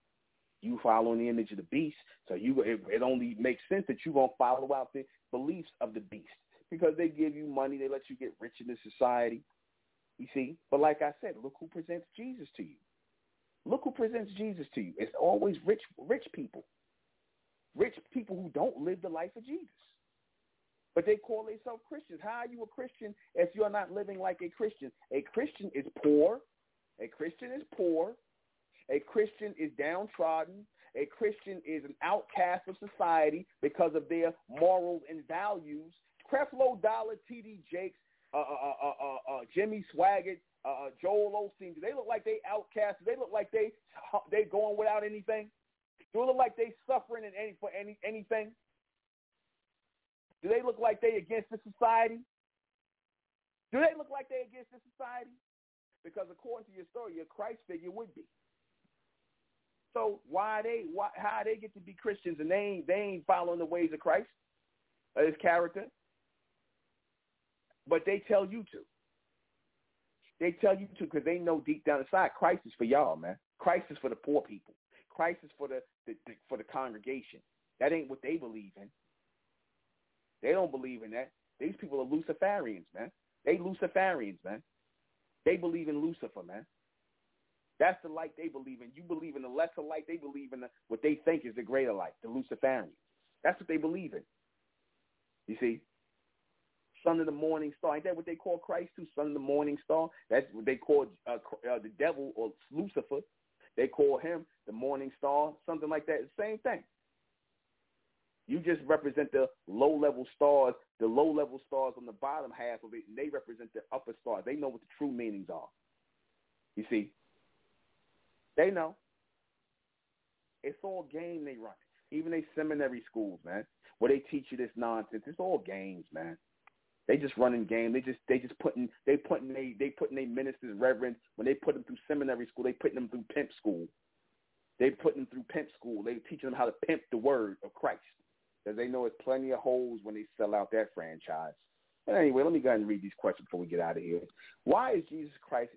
You follow in the image of the beast, so you it, it only makes sense that you're going to follow out the beliefs of the beast because they give you money, they let you get rich in the society. You see, but like I said, look who presents Jesus to you. Look who presents Jesus to you. It's always rich, rich people. Rich people who don't live the life of Jesus. But they call themselves Christians. How are you a Christian if you're not living like a Christian? A Christian is poor. A Christian is poor. A Christian is downtrodden. A Christian is an outcast of society because of their morals and values. Creflo Dollar, T.D. Jakes, uh, uh, uh, uh, uh, Jimmy Swaggart, uh, Joel Osteen? Do they look like they outcast? Do they look like they they going without anything? Do it look like they suffering in any for any anything? Do they look like they against the society? Do they look like they against the society? Because according to your story, your Christ figure would be. So why they why how they get to be Christians and they ain't they ain't following the ways of Christ, or his character? But they tell you to. They tell you to because they know deep down inside Christ is for y'all, man. Christ is for the poor people. Christ is for the, the, the for the congregation. That ain't what they believe in. They don't believe in that. These people are Luciferians, man. They Luciferians, man. They believe in Lucifer, man. That's the light they believe in. You believe in the lesser light. They believe in the, what they think is the greater light, the Luciferians. That's what they believe in. You see? son of the morning star. Ain't that what they call Christ too? Son of the morning star. That's what they call uh, uh, the devil or Lucifer. They call him the morning star, something like that. Same thing. You just represent the low-level stars, the low-level stars on the bottom half of it, and they represent the upper stars. They know what the true meanings are. You see? They know. It's all game they run. Even they seminary schools, man, where they teach you this nonsense. It's all games, man. They just running game. They just they just putting they putting they they putting their ministers reverend when they put them through seminary school. They putting them through pimp school. They putting them through pimp school. They teaching them how to pimp the word of Christ because they know it's plenty of holes when they sell out that franchise. But anyway, let me go ahead and read these questions before we get out of here. Why is Jesus Christ?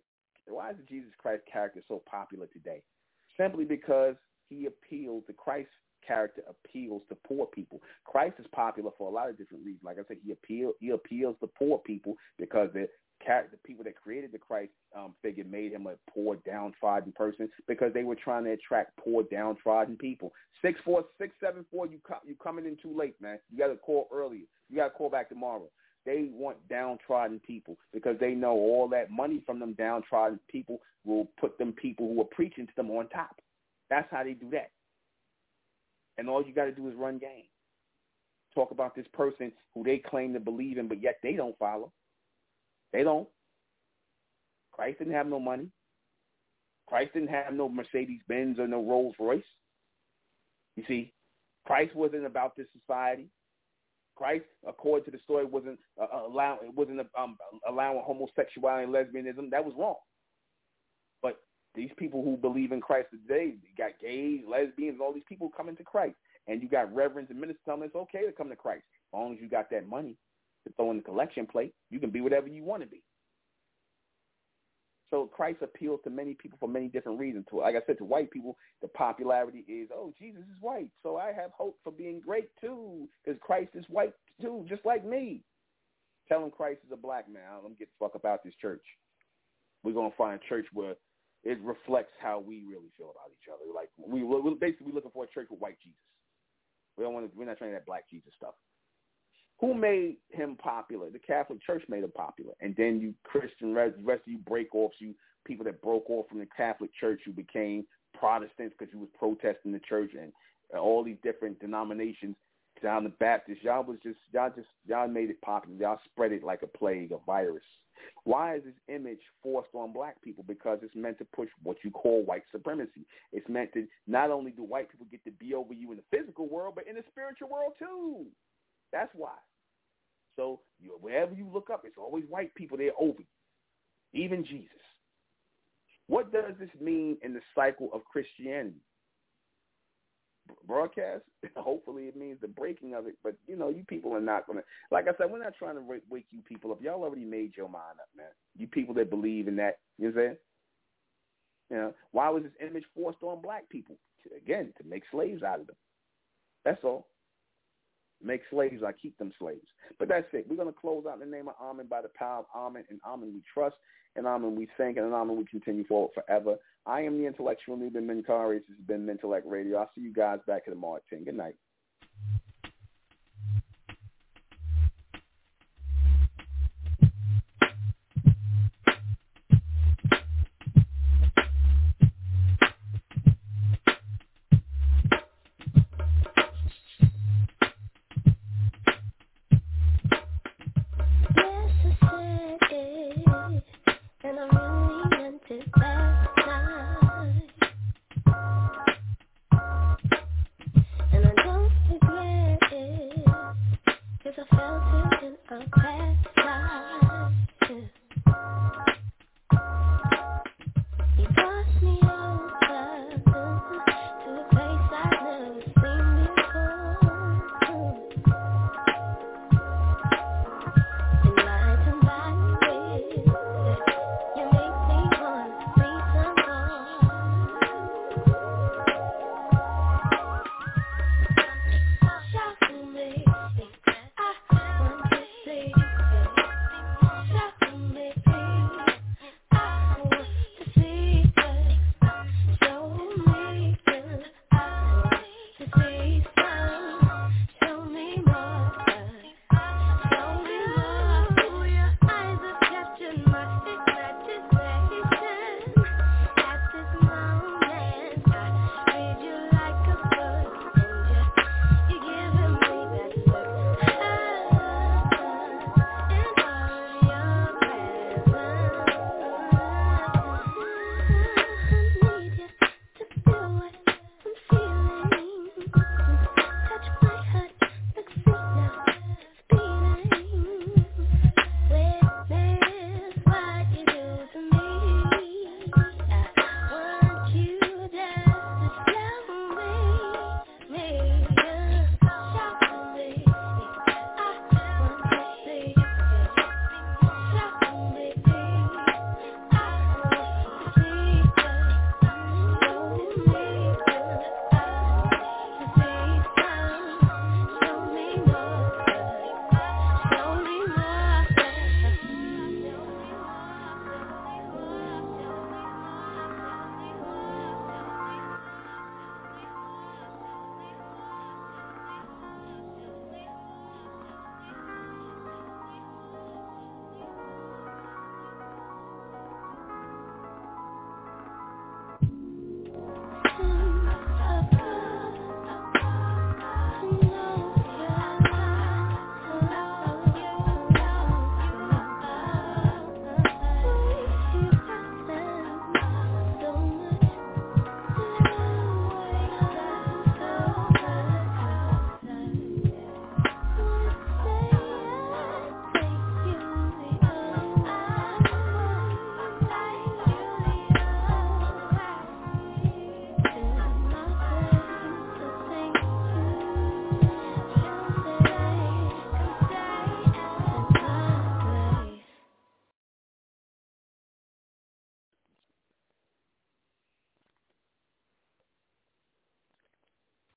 Why is the Jesus Christ character so popular today? Simply because he appealed to Christ character appeals to poor people. Christ is popular for a lot of different reasons. Like I said, he appeal he appeals to poor people because the the people that created the Christ um, figure made him a poor, downtrodden person because they were trying to attract poor, downtrodden people. Six four six seven four, you come you coming in too late, man. You got to call earlier. You got to call back tomorrow. They want downtrodden people because they know all that money from them downtrodden people will put them people who are preaching to them on top. That's how they do that and all you got to do is run game. talk about this person who they claim to believe in, but yet they don't follow. They don't. Christ didn't have no money. Christ didn't have no Mercedes Benz or no Rolls Royce. You see, Christ wasn't about this society. Christ, according to the story, wasn't uh, uh allowing wasn't um, allowing homosexuality and lesbianism. That was wrong. But these people who believe in Christ today, you got gays, lesbians, all these people coming to Christ, and you got reverends and ministers telling it's okay to come to Christ as long as you got that money to throw in the collection plate. You can be whatever you want to be. So Christ appeals to many people for many different reasons. Like I said, to white people, the popularity is, oh, Jesus is white, so I have hope for being great too, because Christ is white too, just like me. Telling Christ is a black man, let me get the fuck about this church. We're gonna find a church where it reflects how we really feel about each other. Like we, we're basically looking for a church with white Jesus. We don't want to. We're not trying that black Jesus stuff. Who made him popular? The Catholic Church made him popular, and then you Christian rest, rest of you break offs, you people that broke off from the Catholic Church, who became Protestants because you was protesting the church, and uh, all these different denominations down the Baptist. Y'all was just y'all just y'all made it popular. Y'all spread it like a plague, a virus. Why is this image forced on black people? Because it's meant to push what you call white supremacy. It's meant to not only do white people get to be over you in the physical world, but in the spiritual world too. That's why. So you, wherever you look up, it's always white people there over you, even Jesus. What does this mean in the cycle of Christianity? Broadcast, hopefully it means the breaking of it, but you know, you people are not going to, like I said, we're not trying to wake you people up. Y'all already made your mind up, man. You people that believe in that, you know what I'm saying? You know, why was this image forced on black people? Again, to make slaves out of them. That's all. Make slaves, I keep them slaves. But that's it. We're going to close out in the name of Amen by the power of Amen. And Amen we trust. And Amen we thank. And Amen we continue forward forever. I am the intellectual Nuben Menkarayzz. This has been Mentellect Radio. I'll see you guys back at the 10. Good night.